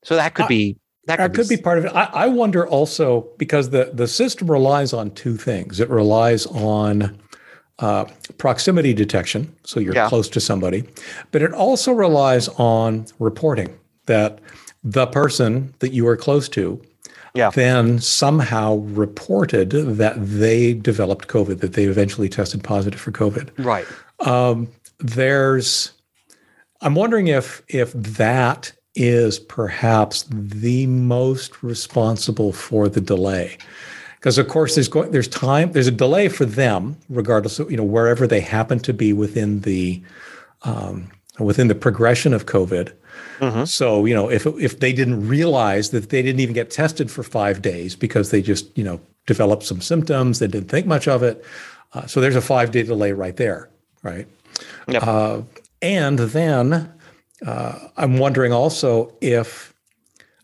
so that could be that could, could be, be, part of it. I, I, wonder also because the the system relies on two things. It relies on uh, proximity detection, so you're yeah. close to somebody, but it also relies on reporting that the person that you are close to yeah. then somehow reported that they developed COVID, that they eventually tested positive for COVID. Right. Um, there's, I'm wondering if if that is perhaps the most responsible for the delay because of course there's going there's time there's a delay for them regardless of you know wherever they happen to be within the um, within the progression of covid mm-hmm. so you know if if they didn't realize that they didn't even get tested for five days because they just you know developed some symptoms they didn't think much of it uh, so there's a five day delay right there right yep. uh, and then uh, I'm wondering also if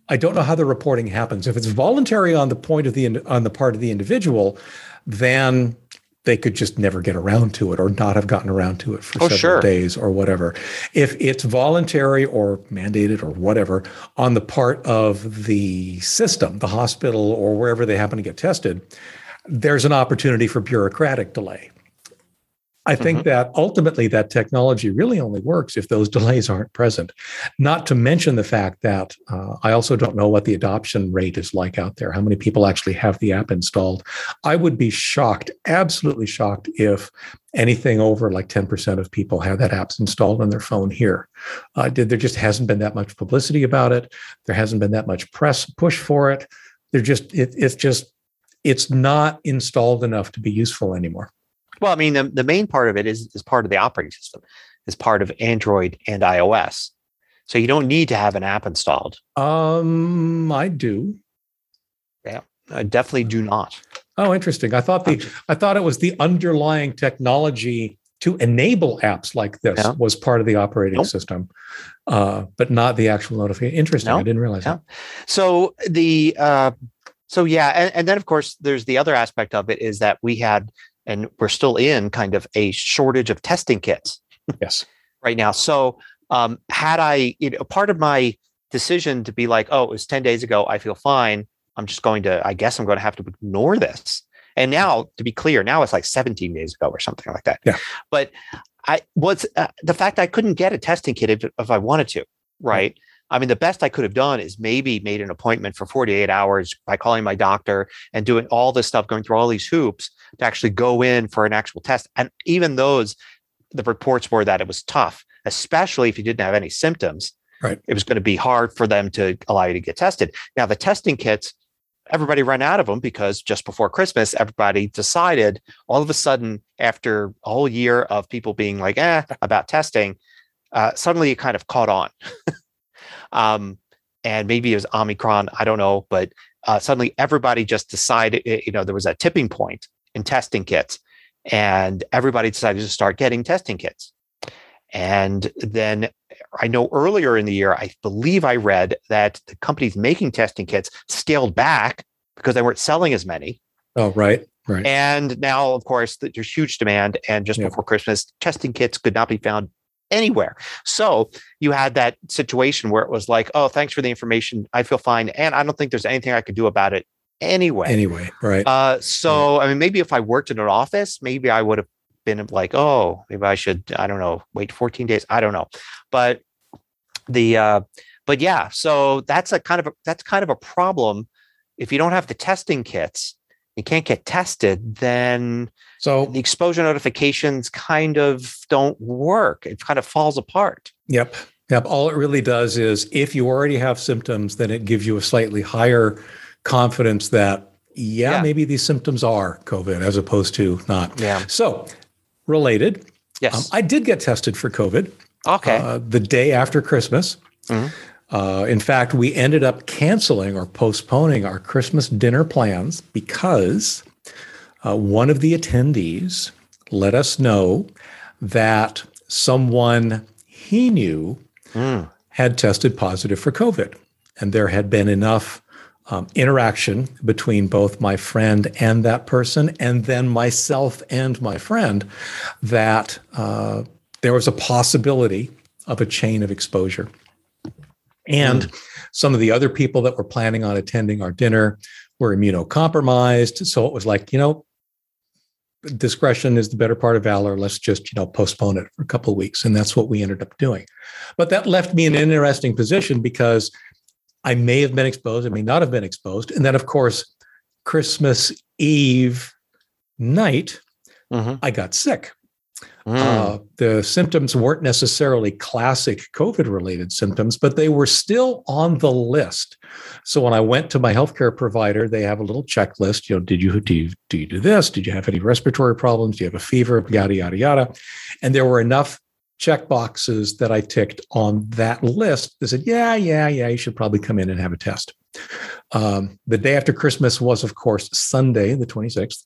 I don't know how the reporting happens. If it's voluntary on the point of the on the part of the individual, then they could just never get around to it or not have gotten around to it for oh, several sure. days or whatever. If it's voluntary or mandated or whatever on the part of the system, the hospital or wherever they happen to get tested, there's an opportunity for bureaucratic delay. I think mm-hmm. that ultimately that technology really only works if those delays aren't present. Not to mention the fact that uh, I also don't know what the adoption rate is like out there, how many people actually have the app installed. I would be shocked, absolutely shocked, if anything over like 10% of people have that app installed on their phone here. Uh, there just hasn't been that much publicity about it. There hasn't been that much press push for it. They're just, it, it's just, it's not installed enough to be useful anymore. Well, I mean, the, the main part of it is, is part of the operating system, is part of Android and iOS. So you don't need to have an app installed. Um, I do. Yeah, I definitely do not. Oh, interesting. I thought the I thought it was the underlying technology to enable apps like this yeah. was part of the operating nope. system, uh, but not the actual notification. Interesting. I didn't realize that. So the uh, so yeah, and, and then of course there's the other aspect of it is that we had and we're still in kind of a shortage of testing kits. Yes. right now. So um, had I, you know, part of my decision to be like, oh, it was 10 days ago, I feel fine. I'm just going to, I guess I'm going to have to ignore this. And now, to be clear, now it's like 17 days ago or something like that. Yeah. But I was uh, the fact I couldn't get a testing kit if, if I wanted to, right? Mm-hmm. I mean, the best I could have done is maybe made an appointment for 48 hours by calling my doctor and doing all this stuff, going through all these hoops to actually go in for an actual test. And even those, the reports were that it was tough, especially if you didn't have any symptoms. Right. It was going to be hard for them to allow you to get tested. Now, the testing kits, everybody ran out of them because just before Christmas, everybody decided all of a sudden, after a whole year of people being like, eh, about testing, uh, suddenly it kind of caught on. um, and maybe it was Omicron, I don't know, but uh, suddenly everybody just decided, you know, there was a tipping point in testing kits, and everybody decided to start getting testing kits. And then I know earlier in the year, I believe I read that the companies making testing kits scaled back because they weren't selling as many. Oh, right. Right. And now, of course, there's huge demand. And just yep. before Christmas, testing kits could not be found anywhere. So you had that situation where it was like, oh, thanks for the information. I feel fine. And I don't think there's anything I could do about it anyway. Anyway, right. Uh, so, I mean, maybe if I worked in an office, maybe I would have been like, oh, maybe I should, I don't know, wait 14 days. I don't know. But the, uh, but yeah, so that's a kind of a, that's kind of a problem. If you don't have the testing kits, you can't get tested, then so the exposure notifications kind of don't work. It kind of falls apart. Yep. Yep. All it really does is if you already have symptoms, then it gives you a slightly higher confidence that, yeah, yeah. maybe these symptoms are COVID as opposed to not. Yeah. So related. Yes. Um, I did get tested for COVID. Okay. Uh, the day after Christmas. Mm-hmm. Uh, in fact, we ended up canceling or postponing our Christmas dinner plans because uh, one of the attendees let us know that someone he knew mm. had tested positive for COVID. And there had been enough um, interaction between both my friend and that person, and then myself and my friend, that uh, there was a possibility of a chain of exposure. And mm. some of the other people that were planning on attending our dinner were immunocompromised. So it was like, you know, discretion is the better part of valor. Let's just, you know, postpone it for a couple of weeks. And that's what we ended up doing. But that left me in an interesting position because I may have been exposed, I may not have been exposed. And then, of course, Christmas Eve night, mm-hmm. I got sick. Mm. Uh, the symptoms weren't necessarily classic COVID related symptoms, but they were still on the list. So when I went to my healthcare provider, they have a little checklist. You know, did you do you do you do this? Did you have any respiratory problems? Do you have a fever? Yada yada yada. And there were enough check boxes that I ticked on that list. They said, yeah, yeah, yeah, you should probably come in and have a test. Um, the day after Christmas was, of course, Sunday, the 26th.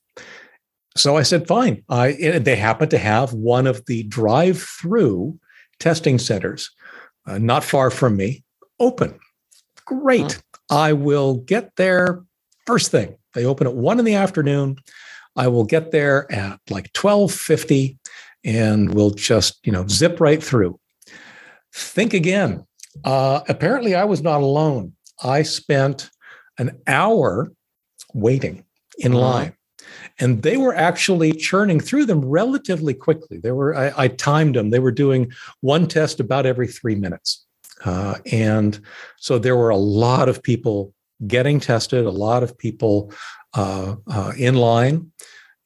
So I said, fine. I, they happen to have one of the drive through testing centers uh, not far from me open. Great. I will get there first thing. They open at one in the afternoon. I will get there at like 1250 and we'll just, you know, zip right through. Think again. Uh, apparently, I was not alone. I spent an hour waiting in uh-huh. line and they were actually churning through them relatively quickly. They were I, I timed them. They were doing one test about every three minutes, uh, and so there were a lot of people getting tested, a lot of people uh, uh, in line,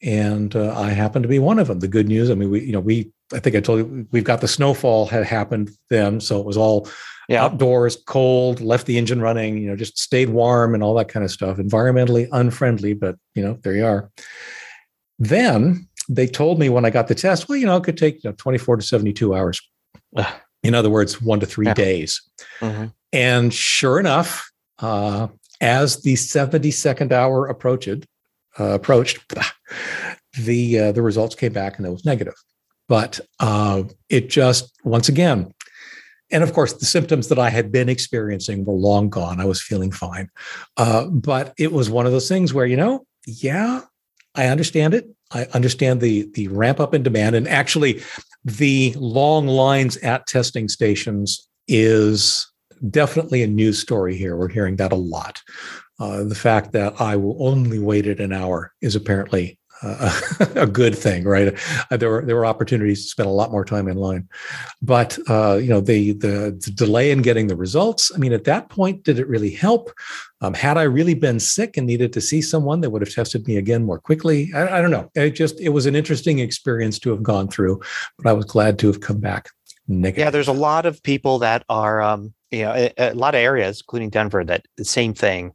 and uh, I happened to be one of them. The good news, I mean, we you know we I think I told you we've got the snowfall had happened then, so it was all yeah. outdoors, cold, left the engine running, you know, just stayed warm and all that kind of stuff. Environmentally unfriendly, but you know, there you are. Then they told me when I got the test, well, you know, it could take you know, 24 to 72 hours. In other words, one to three yeah. days. Mm-hmm. And sure enough, uh, as the 72nd hour approached, uh, approached, the uh, the results came back and it was negative. but uh, it just once again and of course the symptoms that i had been experiencing were long gone. I was feeling fine. Uh, but it was one of those things where you know yeah i understand it. I understand the the ramp up in demand. And actually the long lines at testing stations is definitely a news story here. We're hearing that a lot. Uh, the fact that i will only waited an hour is apparently a good thing, right? Uh, there were there were opportunities to spend a lot more time in line, but uh, you know the, the, the delay in getting the results. I mean, at that point, did it really help? Um, had I really been sick and needed to see someone that would have tested me again more quickly? I, I don't know. It just it was an interesting experience to have gone through, but I was glad to have come back negative. Yeah, there's a lot of people that are, um, you know, a, a lot of areas, including Denver, that the same thing.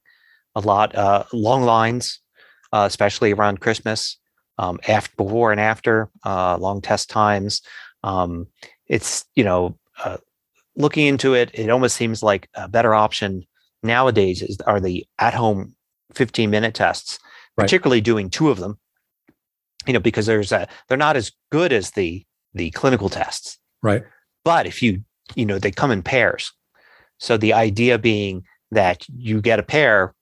A lot uh, long lines uh, especially around Christmas, um, after, before and after, uh, long test times. Um, it's you know, uh, looking into it, it almost seems like a better option nowadays is are the at-home 15-minute tests, right. particularly doing two of them. You know, because there's a they're not as good as the the clinical tests, right? But if you you know they come in pairs, so the idea being that you get a pair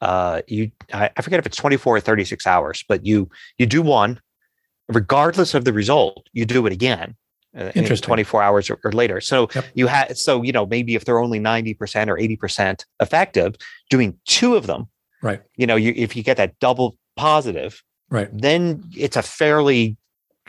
uh, you I, I forget if it's 24 or 36 hours, but you you do one, regardless of the result, you do it again. Uh, Interesting. 24 hours or, or later. So yep. you had so you know maybe if they're only 90% or 80% effective, doing two of them, right? You know, you if you get that double positive, right, then it's a fairly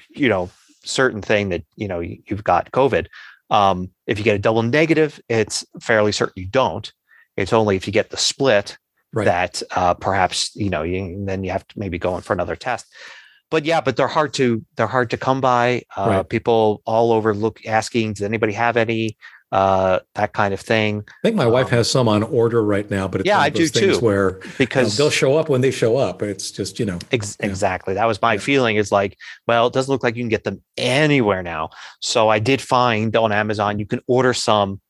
you know certain thing that you know you, have got COVID. Um, if you get a double negative, it's fairly certain you don't. It's only if you get the split right. that uh, perhaps you know you, then you have to maybe go in for another test but yeah but they're hard to they're hard to come by uh, right. people all over look asking does anybody have any uh, that kind of thing. I think my um, wife has some on order right now, but it's yeah, I do too. Where because you know, they'll show up when they show up. It's just you know ex- exactly that was my yeah. feeling. Is like, well, it doesn't look like you can get them anywhere now. So I did find on Amazon you can order some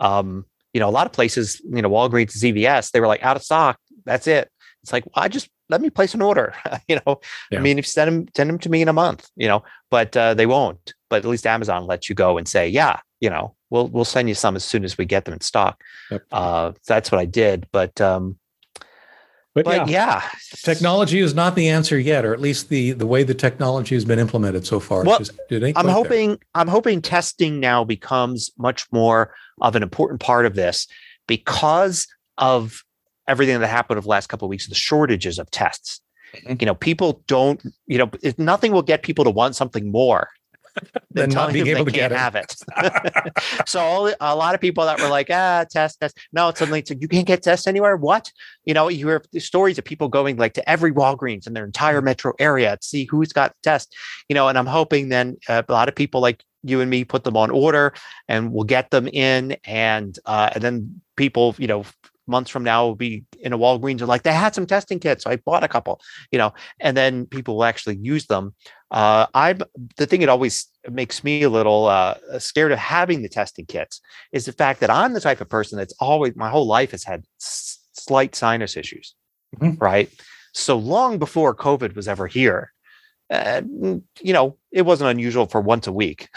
um, you know, a lot of places, you know, Walgreens, CVS, they were like out of stock. That's it. It's like, well, I just let me place an order. you know, yeah. I mean, if you send them, send them to me in a month, you know, but uh, they won't. But at least Amazon lets you go and say, yeah, you know, we'll we'll send you some as soon as we get them in stock. Yep. Uh, that's what I did. But um, but, but yeah. yeah. technology is not the answer yet, or at least the the way the technology has been implemented so far. Well, just, I'm hoping there. I'm hoping testing now becomes much more of an important part of this because of everything that happened over the last couple of weeks, the shortages of tests. Mm-hmm. You know, people don't. You know, nothing will get people to want something more than not being able to get have it. so all, a lot of people that were like, ah, test, test. No, suddenly it's like, you can't get tests anywhere. What? You know, you hear stories of people going like to every Walgreens in their entire metro area to see who's got test. You know, and I'm hoping then uh, a lot of people like you and me put them on order, and we'll get them in, and uh, and then people, you know, months from now will be in a Walgreens and like they had some testing kits, so I bought a couple, you know, and then people will actually use them. Uh, I'm the thing that always makes me a little uh, scared of having the testing kits is the fact that I'm the type of person that's always my whole life has had s- slight sinus issues, mm-hmm. right? So long before COVID was ever here, uh, you know, it wasn't unusual for once a week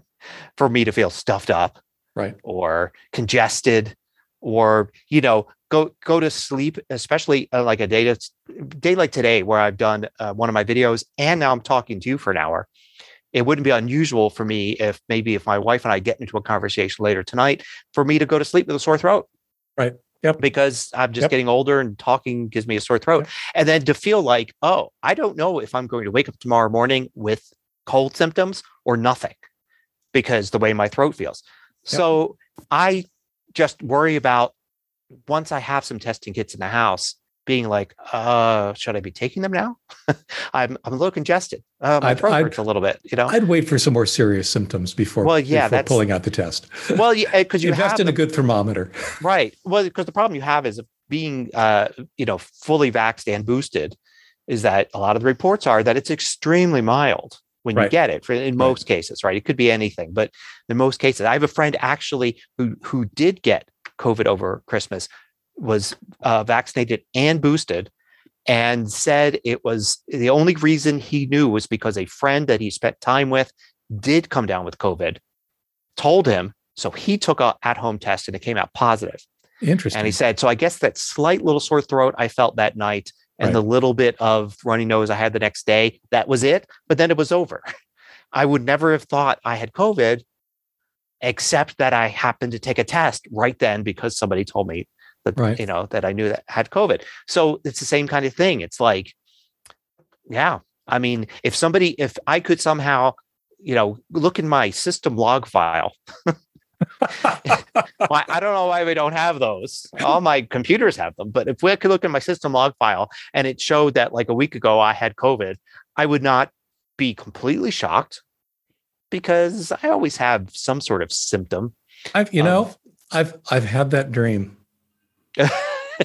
for me to feel stuffed up, right, or congested or you know go go to sleep especially uh, like a day to, day like today where i've done uh, one of my videos and now i'm talking to you for an hour it wouldn't be unusual for me if maybe if my wife and i get into a conversation later tonight for me to go to sleep with a sore throat right Yep. Because I'm just yep. getting older and talking gives me a sore throat. Yep. And then to feel like, oh, I don't know if I'm going to wake up tomorrow morning with cold symptoms or nothing because the way my throat feels. So I just worry about once I have some testing kits in the house, being like, uh, should I be taking them now? I'm I'm a little congested. Uh, my I'd, throat I'd, a little bit. You know, I'd wait for some more serious symptoms before. Well, yeah, before that's pulling out the test. Well, yeah, because you invest in a good thermometer, right? Well, because the problem you have is being, uh, you know, fully vaxxed and boosted, is that a lot of the reports are that it's extremely mild when right. you get it for, in most right. cases, right? It could be anything, but in most cases, I have a friend actually who who did get COVID over Christmas, was uh, vaccinated and boosted, and said it was the only reason he knew was because a friend that he spent time with did come down with COVID, told him. So he took a at home test and it came out positive. Interesting. And he said, So I guess that slight little sore throat I felt that night and right. the little bit of runny nose I had the next day, that was it. But then it was over. I would never have thought I had COVID, except that I happened to take a test right then because somebody told me that, right. you know, that I knew that I had COVID. So it's the same kind of thing. It's like, yeah. I mean, if somebody, if I could somehow, you know, look in my system log file I don't know why we don't have those. All my computers have them, but if we could look at my system log file and it showed that like a week ago I had COVID, I would not be completely shocked because I always have some sort of symptom. I've you um, know, I've I've had that dream.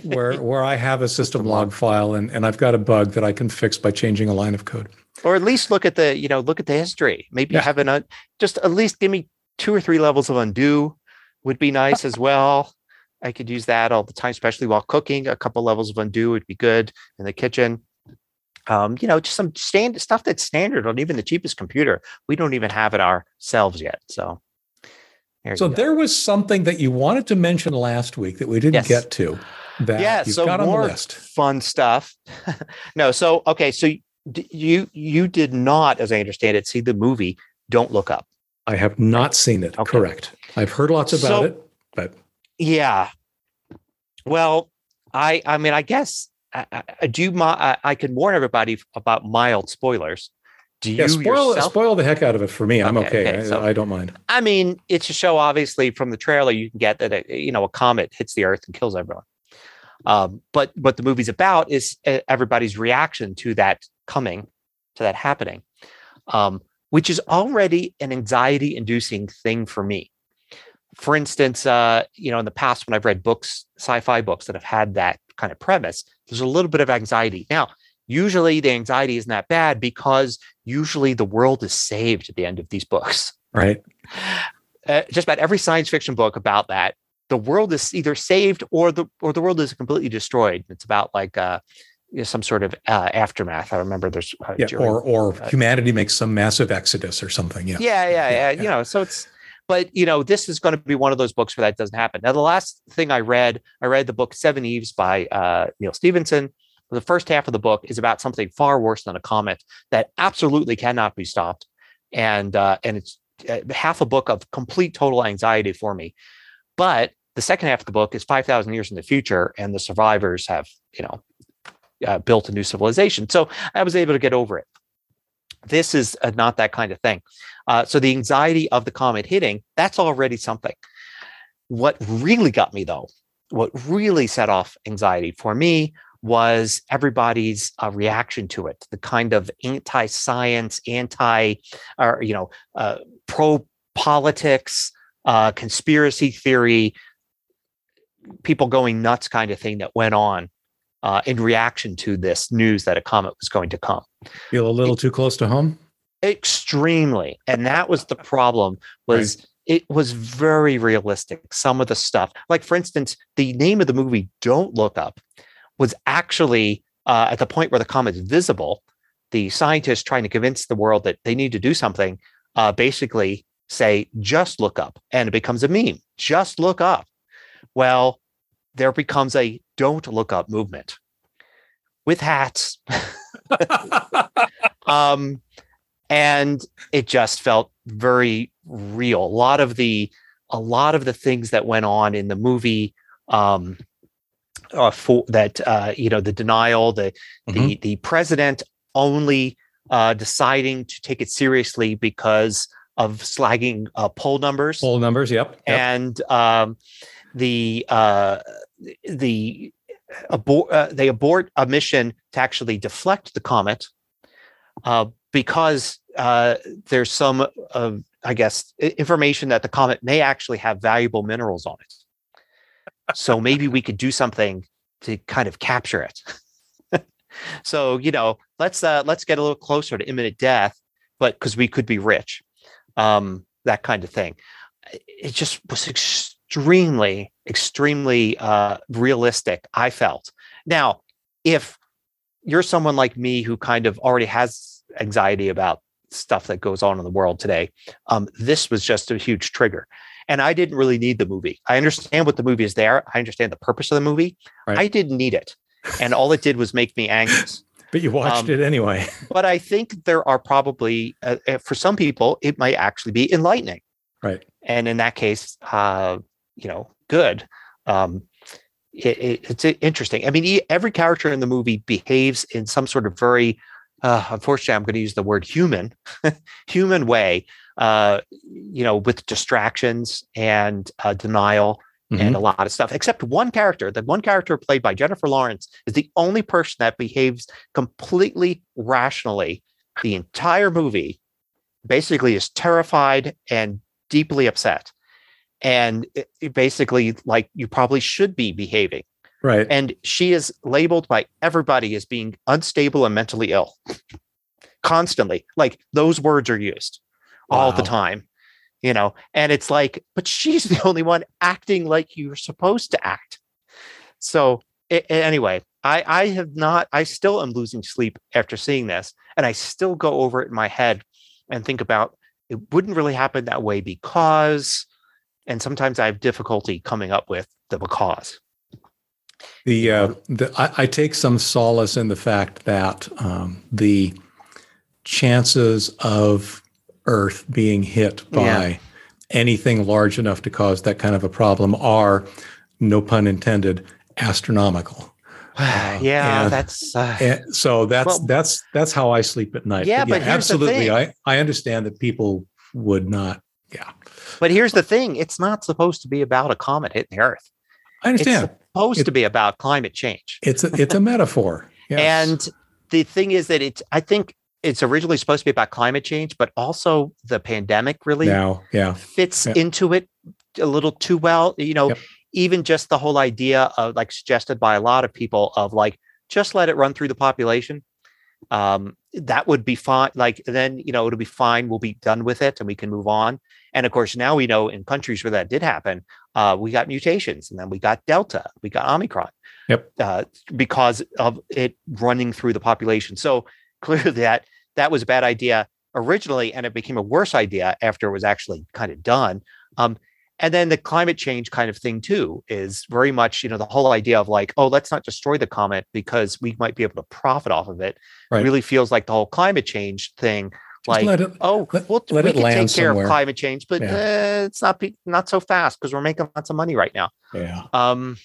where where I have a system log file and, and I've got a bug that I can fix by changing a line of code. Or at least look at the, you know, look at the history. Maybe yeah. have an uh, just at least give me two or three levels of undo would be nice as well. I could use that all the time, especially while cooking. A couple levels of undo would be good in the kitchen. Um, you know, just some standard stuff that's standard on even the cheapest computer. We don't even have it ourselves yet. So, there so there was something that you wanted to mention last week that we didn't yes. get to. That yeah, so more fun stuff. no, so okay, so you you did not, as I understand it, see the movie. Don't look up. I have not seen it. Okay. Correct. I've heard lots about so, it, but yeah. Well, I I mean, I guess I, I do. My, I, I can warn everybody about mild spoilers. Do you yeah, spoil yourself? spoil the heck out of it for me? I'm okay. okay. So, I, I, don't mind. I mean, it's a show. Obviously, from the trailer, you can get that a, you know a comet hits the Earth and kills everyone. Um, but what the movie's about is uh, everybody's reaction to that coming, to that happening. Um, which is already an anxiety inducing thing for me. For instance, uh, you know, in the past, when I've read books, sci fi books that have had that kind of premise, there's a little bit of anxiety. Now, usually the anxiety isn't that bad because usually the world is saved at the end of these books. Right. Uh, just about every science fiction book about that, the world is either saved or the or the world is completely destroyed. It's about like uh, some sort of uh, aftermath. I remember there's uh, yeah, during, or or uh, humanity makes some massive exodus or something. Yeah. yeah. yeah, yeah, yeah. You know, so it's but you know, this is going to be one of those books where that doesn't happen. Now, the last thing I read, I read the book Seveneves by uh, Neal Stephenson. The first half of the book is about something far worse than a comet that absolutely cannot be stopped, and uh, and it's uh, half a book of complete total anxiety for me. But the second half of the book is five thousand years in the future, and the survivors have you know uh, built a new civilization. So I was able to get over it. This is uh, not that kind of thing. Uh, so the anxiety of the comet hitting, that's already something. What really got me though, what really set off anxiety for me was everybody's uh, reaction to it, the kind of anti-science, anti, or you know, uh, pro-politics, uh, conspiracy theory, people going nuts kind of thing that went on uh, in reaction to this news that a comet was going to come. Feel a little it, too close to home? Extremely. And that was the problem was right. it was very realistic. Some of the stuff, like for instance, the name of the movie Don't Look Up was actually uh, at the point where the comet is visible, the scientists trying to convince the world that they need to do something uh, basically say, just look up. And it becomes a meme. Just look up. Well, there becomes a don't look up movement with hats. um, and it just felt very real. A lot of the a lot of the things that went on in the movie um, uh, for that uh, you know the denial, the mm-hmm. the the president only uh, deciding to take it seriously because of slagging uh, poll numbers. Poll numbers, yep. yep. And um, the uh, the abort uh, they abort a mission to actually deflect the comet uh, because uh, there's some I guess information that the comet may actually have valuable minerals on it. So maybe we could do something to kind of capture it. so you know, let's uh, let's get a little closer to imminent death, but because we could be rich, um, that kind of thing. It just was extremely, extremely uh, realistic, I felt. Now, if you're someone like me who kind of already has anxiety about stuff that goes on in the world today. Um, this was just a huge trigger. And I didn't really need the movie. I understand what the movie is there. I understand the purpose of the movie. Right. I didn't need it. And all it did was make me anxious. but you watched um, it anyway. but I think there are probably, uh, uh, for some people, it might actually be enlightening. Right. And in that case, uh, you know, good. Um, it, it, it's interesting. I mean, every character in the movie behaves in some sort of very, uh, unfortunately, I'm going to use the word human, human way. Uh, you know, with distractions and uh, denial mm-hmm. and a lot of stuff. Except one character, the one character played by Jennifer Lawrence, is the only person that behaves completely rationally the entire movie. Basically, is terrified and deeply upset and it, basically like you probably should be behaving. Right. And she is labeled by everybody as being unstable and mentally ill. Constantly. Like those words are used wow. all the time you know? And it's like but she's the only one acting like you're supposed to act. So it, anyway i i have not i still am losing sleep after seeing this and i still go over it in my head and think about it wouldn't really happen that way because and sometimes I have difficulty coming up with the because. The, uh, the I, I, take some solace in the fact that um, the chances of Earth being hit by yeah. anything large enough to cause that kind of a problem are, no pun intended, astronomical. Uh, yeah, and, that's uh, so that's well, that's that's how I sleep at night. Yeah, but, yeah, but absolutely, I I understand that people would not. Yeah, but here's the thing it's not supposed to be about a comet hitting the Earth. I understand. It's supposed it, to be about climate change. It's a, it's a metaphor. Yes. And the thing is that it's, I think it's originally supposed to be about climate change, but also the pandemic really now, yeah. fits yeah. into it a little too well. You know, yep. even just the whole idea of like suggested by a lot of people of like, just let it run through the population. Um, that would be fine. Like then, you know, it'll be fine. We'll be done with it and we can move on. And of course, now we know in countries where that did happen, uh, we got mutations, and then we got Delta, we got Omicron, yep, uh, because of it running through the population. So clearly, that that was a bad idea originally, and it became a worse idea after it was actually kind of done. Um, and then the climate change kind of thing too is very much you know the whole idea of like oh let's not destroy the comet because we might be able to profit off of it right. really feels like the whole climate change thing like it, oh let, we'll, let we can take care somewhere. of climate change but yeah. uh, it's not not so fast because we're making lots of money right now yeah um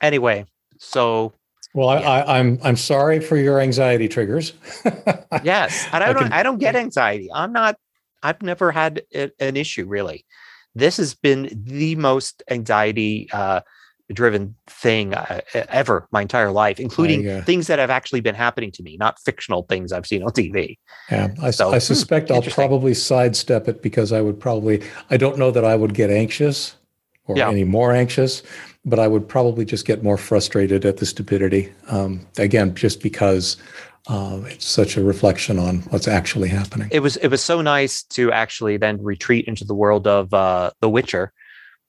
anyway so well yeah. I, am I'm, I'm sorry for your anxiety triggers yes and i, I don't can, i don't get anxiety i'm not i've never had a, an issue really this has been the most anxiety uh driven thing uh, ever my entire life, including things that have actually been happening to me, not fictional things I've seen on TV. Yeah, I, so, I hmm, suspect hmm, I'll probably sidestep it because I would probably, I don't know that I would get anxious or yeah. any more anxious, but I would probably just get more frustrated at the stupidity. Um, again, just because uh, it's such a reflection on what's actually happening. It was it was so nice to actually then retreat into the world of uh, The Witcher,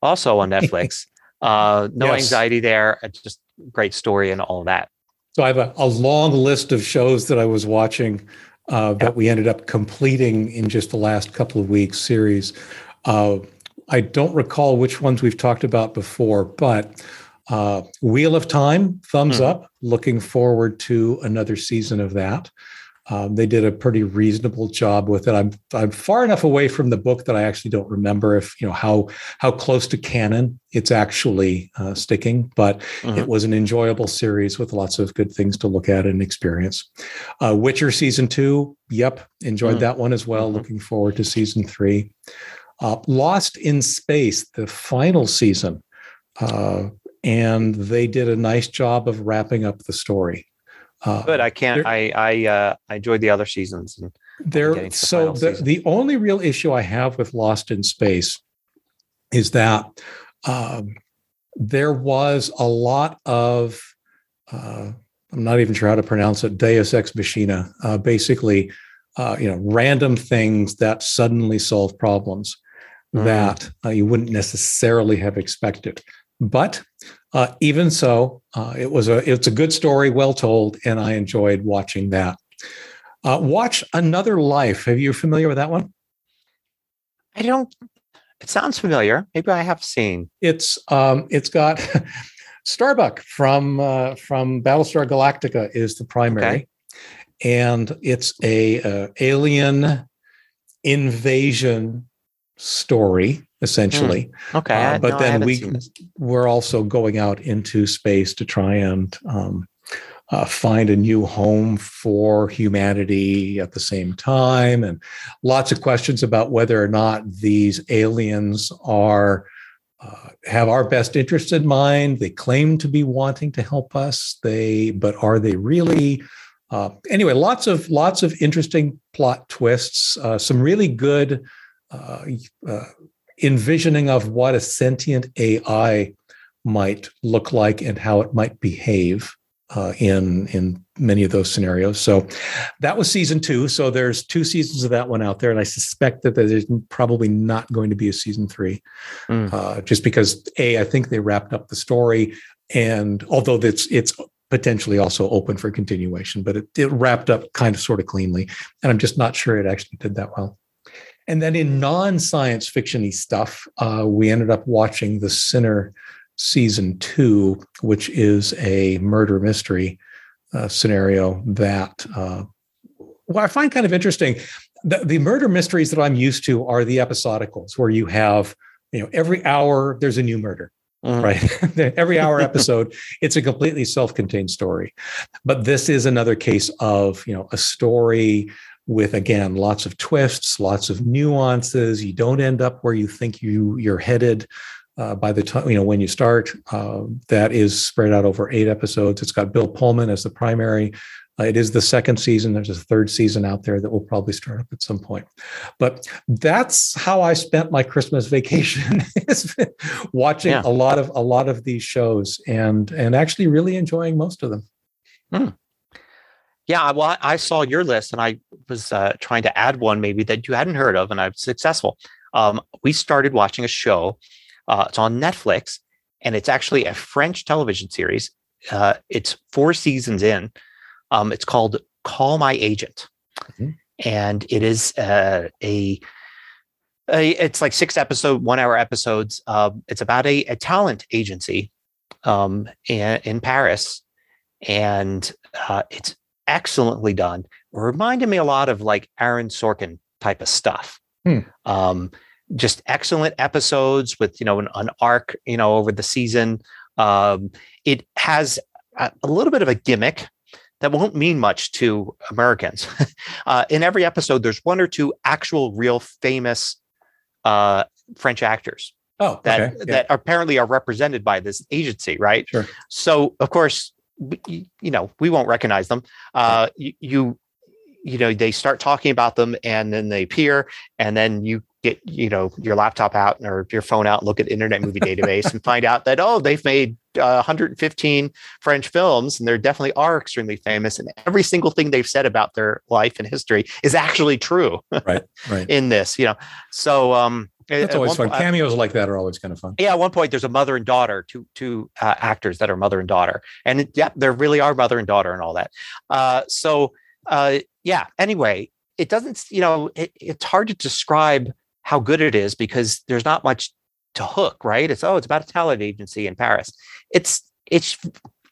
also on Netflix. Uh, no yes. anxiety there. Just great story and all that. So I have a, a long list of shows that I was watching uh, that we ended up completing in just the last couple of weeks series. Uh, I don't recall which ones we've talked about before, but uh, Wheel of Time, thumbs mm. up. Looking forward to another season of that. Um, they did a pretty reasonable job with it. I'm I'm far enough away from the book that I actually don't remember if you know how how close to canon it's actually uh, sticking. But mm-hmm. it was an enjoyable series with lots of good things to look at and experience. Uh, Witcher season two, yep, enjoyed mm-hmm. that one as well. Mm-hmm. Looking forward to season three. Uh, Lost in Space, the final season, uh, and they did a nice job of wrapping up the story. Uh, Good. I can't. I I uh, I enjoyed the other seasons. And there. So the the only real issue I have with Lost in Space is that um, there was a lot of uh, I'm not even sure how to pronounce it. Deus ex machina. Uh, basically, uh, you know, random things that suddenly solve problems mm. that uh, you wouldn't necessarily have expected. But uh, even so, uh, it was a it's a good story, well told, and I enjoyed watching that. Uh, watch Another Life. Are you familiar with that one? I don't. It sounds familiar. Maybe I have seen. It's um, it's got Starbuck from uh, from Battlestar Galactica is the primary, okay. and it's a uh, alien invasion story essentially. Mm. Okay, uh, but no, then we we're also going out into space to try and um, uh, find a new home for humanity at the same time, and lots of questions about whether or not these aliens are. Uh, have our best interest in mind. They claim to be wanting to help us. They, but are they really? Uh, anyway, lots of lots of interesting plot twists. Uh, some really good uh, uh, envisioning of what a sentient AI might look like and how it might behave uh, in in many of those scenarios. So that was season two. So there's two seasons of that one out there, and I suspect that there's probably not going to be a season three, mm. uh, just because a I think they wrapped up the story, and although it's it's potentially also open for continuation, but it, it wrapped up kind of sort of cleanly, and I'm just not sure it actually did that well. And then in non-science fictiony stuff, uh, we ended up watching The Sinner season two, which is a murder mystery uh, scenario that uh, well, I find kind of interesting. The, the murder mysteries that I'm used to are the episodicals, where you have you know every hour there's a new murder. Mm-hmm. Right. Every hour episode, it's a completely self-contained story. But this is another case of, you know, a story with again lots of twists lots of nuances. You don't end up where you think you you're headed uh, by the time you know when you start. Uh, that is spread out over eight episodes. It's got bill pullman as the primary. Uh, it is the second season. There's a third season out there that will probably start up at some point. But that's how i spent my christmas vacation watching yeah. a lot of a lot of these shows and and actually really enjoying most of them. Hmm. Yeah, well, I saw your list and I was uh, trying to add one maybe that you hadn't heard of, and I was successful. Um, we started watching a show. Uh, it's on Netflix, and it's actually a French television series. Uh, it's four seasons in. Um, it's called Call My Agent, mm-hmm. and it is uh, a, a, it's like six episode, one hour episodes. Um, it's about a, a talent agency um, in, in Paris, and uh, it's excellently done. Reminded me a lot of like Aaron Sorkin type of stuff. Hmm. Um, just excellent episodes with you know an, an arc you know over the season. Um, it has a, a, little bit of a gimmick that won't mean much to Americans. uh, in every episode, there's one or two actual, real famous uh, French actors. Oh, that okay. yeah. that apparently are represented by this agency, right? Sure. So, of course, you, know we won't recognize them. Uh you, you you know they start talking about them and then they appear and then you get you know your laptop out or your phone out look at internet movie database and find out that oh they've made uh, 115 french films and they definitely are extremely famous and every single thing they've said about their life and history is actually true right right. in this you know. So um that's always fun. Cameos like that are always kind of fun. Yeah, at one point there's a mother and daughter, two two uh, actors that are mother and daughter, and it, yeah, there really are mother and daughter and all that. Uh, so uh, yeah. Anyway, it doesn't. You know, it, it's hard to describe how good it is because there's not much to hook. Right? It's oh, it's about a talent agency in Paris. It's it's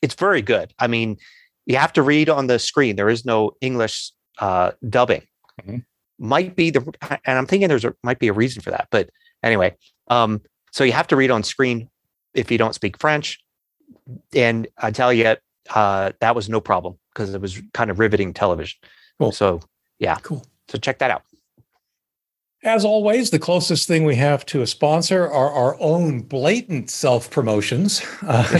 it's very good. I mean, you have to read on the screen. There is no English uh, dubbing. Mm-hmm might be the and i'm thinking there's a might be a reason for that but anyway um so you have to read on screen if you don't speak french. And i tell you uh that was no problem because it was kind of riveting television. Cool. so yeah. Cool. So check that out as always, the closest thing we have to a sponsor are our own blatant self promotions. Uh,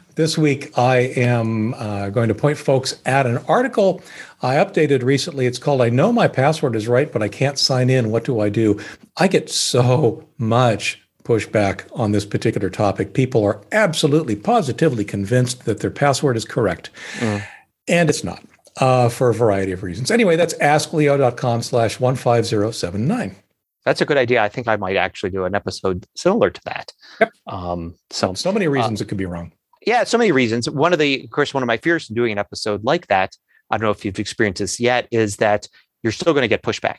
this week, I am uh, going to point folks at an article I updated recently. It's called I Know My Password is Right, but I Can't Sign In. What do I do? I get so much pushback on this particular topic. People are absolutely positively convinced that their password is correct, mm. and it's not uh, for a variety of reasons. Anyway, that's askleo.com slash 15079. That's a good idea. I think I might actually do an episode similar to that. Yep. Um, so, so many reasons uh, it could be wrong. Yeah, so many reasons. One of the, of course, one of my fears in doing an episode like that I don't know if you've experienced this yet, is that you're still going to get pushback.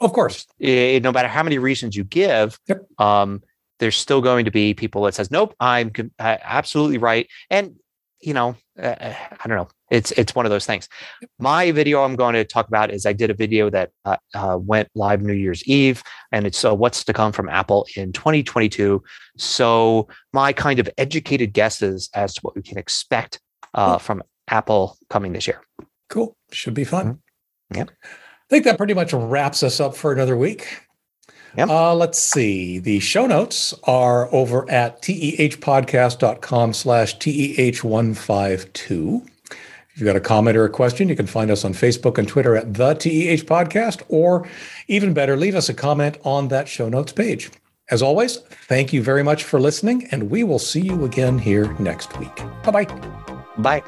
Of course. It, no matter how many reasons you give, yep. um, there's still going to be people that says, nope, I'm absolutely right. And, you know, uh, uh, I don't know. It's it's one of those things. My video I'm going to talk about is I did a video that uh, uh, went live New Year's Eve, and it's uh, what's to come from Apple in 2022. So my kind of educated guesses as to what we can expect uh, from Apple coming this year. Cool. Should be fun. Mm-hmm. Yep. I think that pretty much wraps us up for another week. Yep. Uh, let's see. The show notes are over at tehpodcast.com slash TEH152. If you've got a comment or a question, you can find us on Facebook and Twitter at the TEH Podcast, or even better, leave us a comment on that show notes page. As always, thank you very much for listening, and we will see you again here next week. Bye-bye. Bye.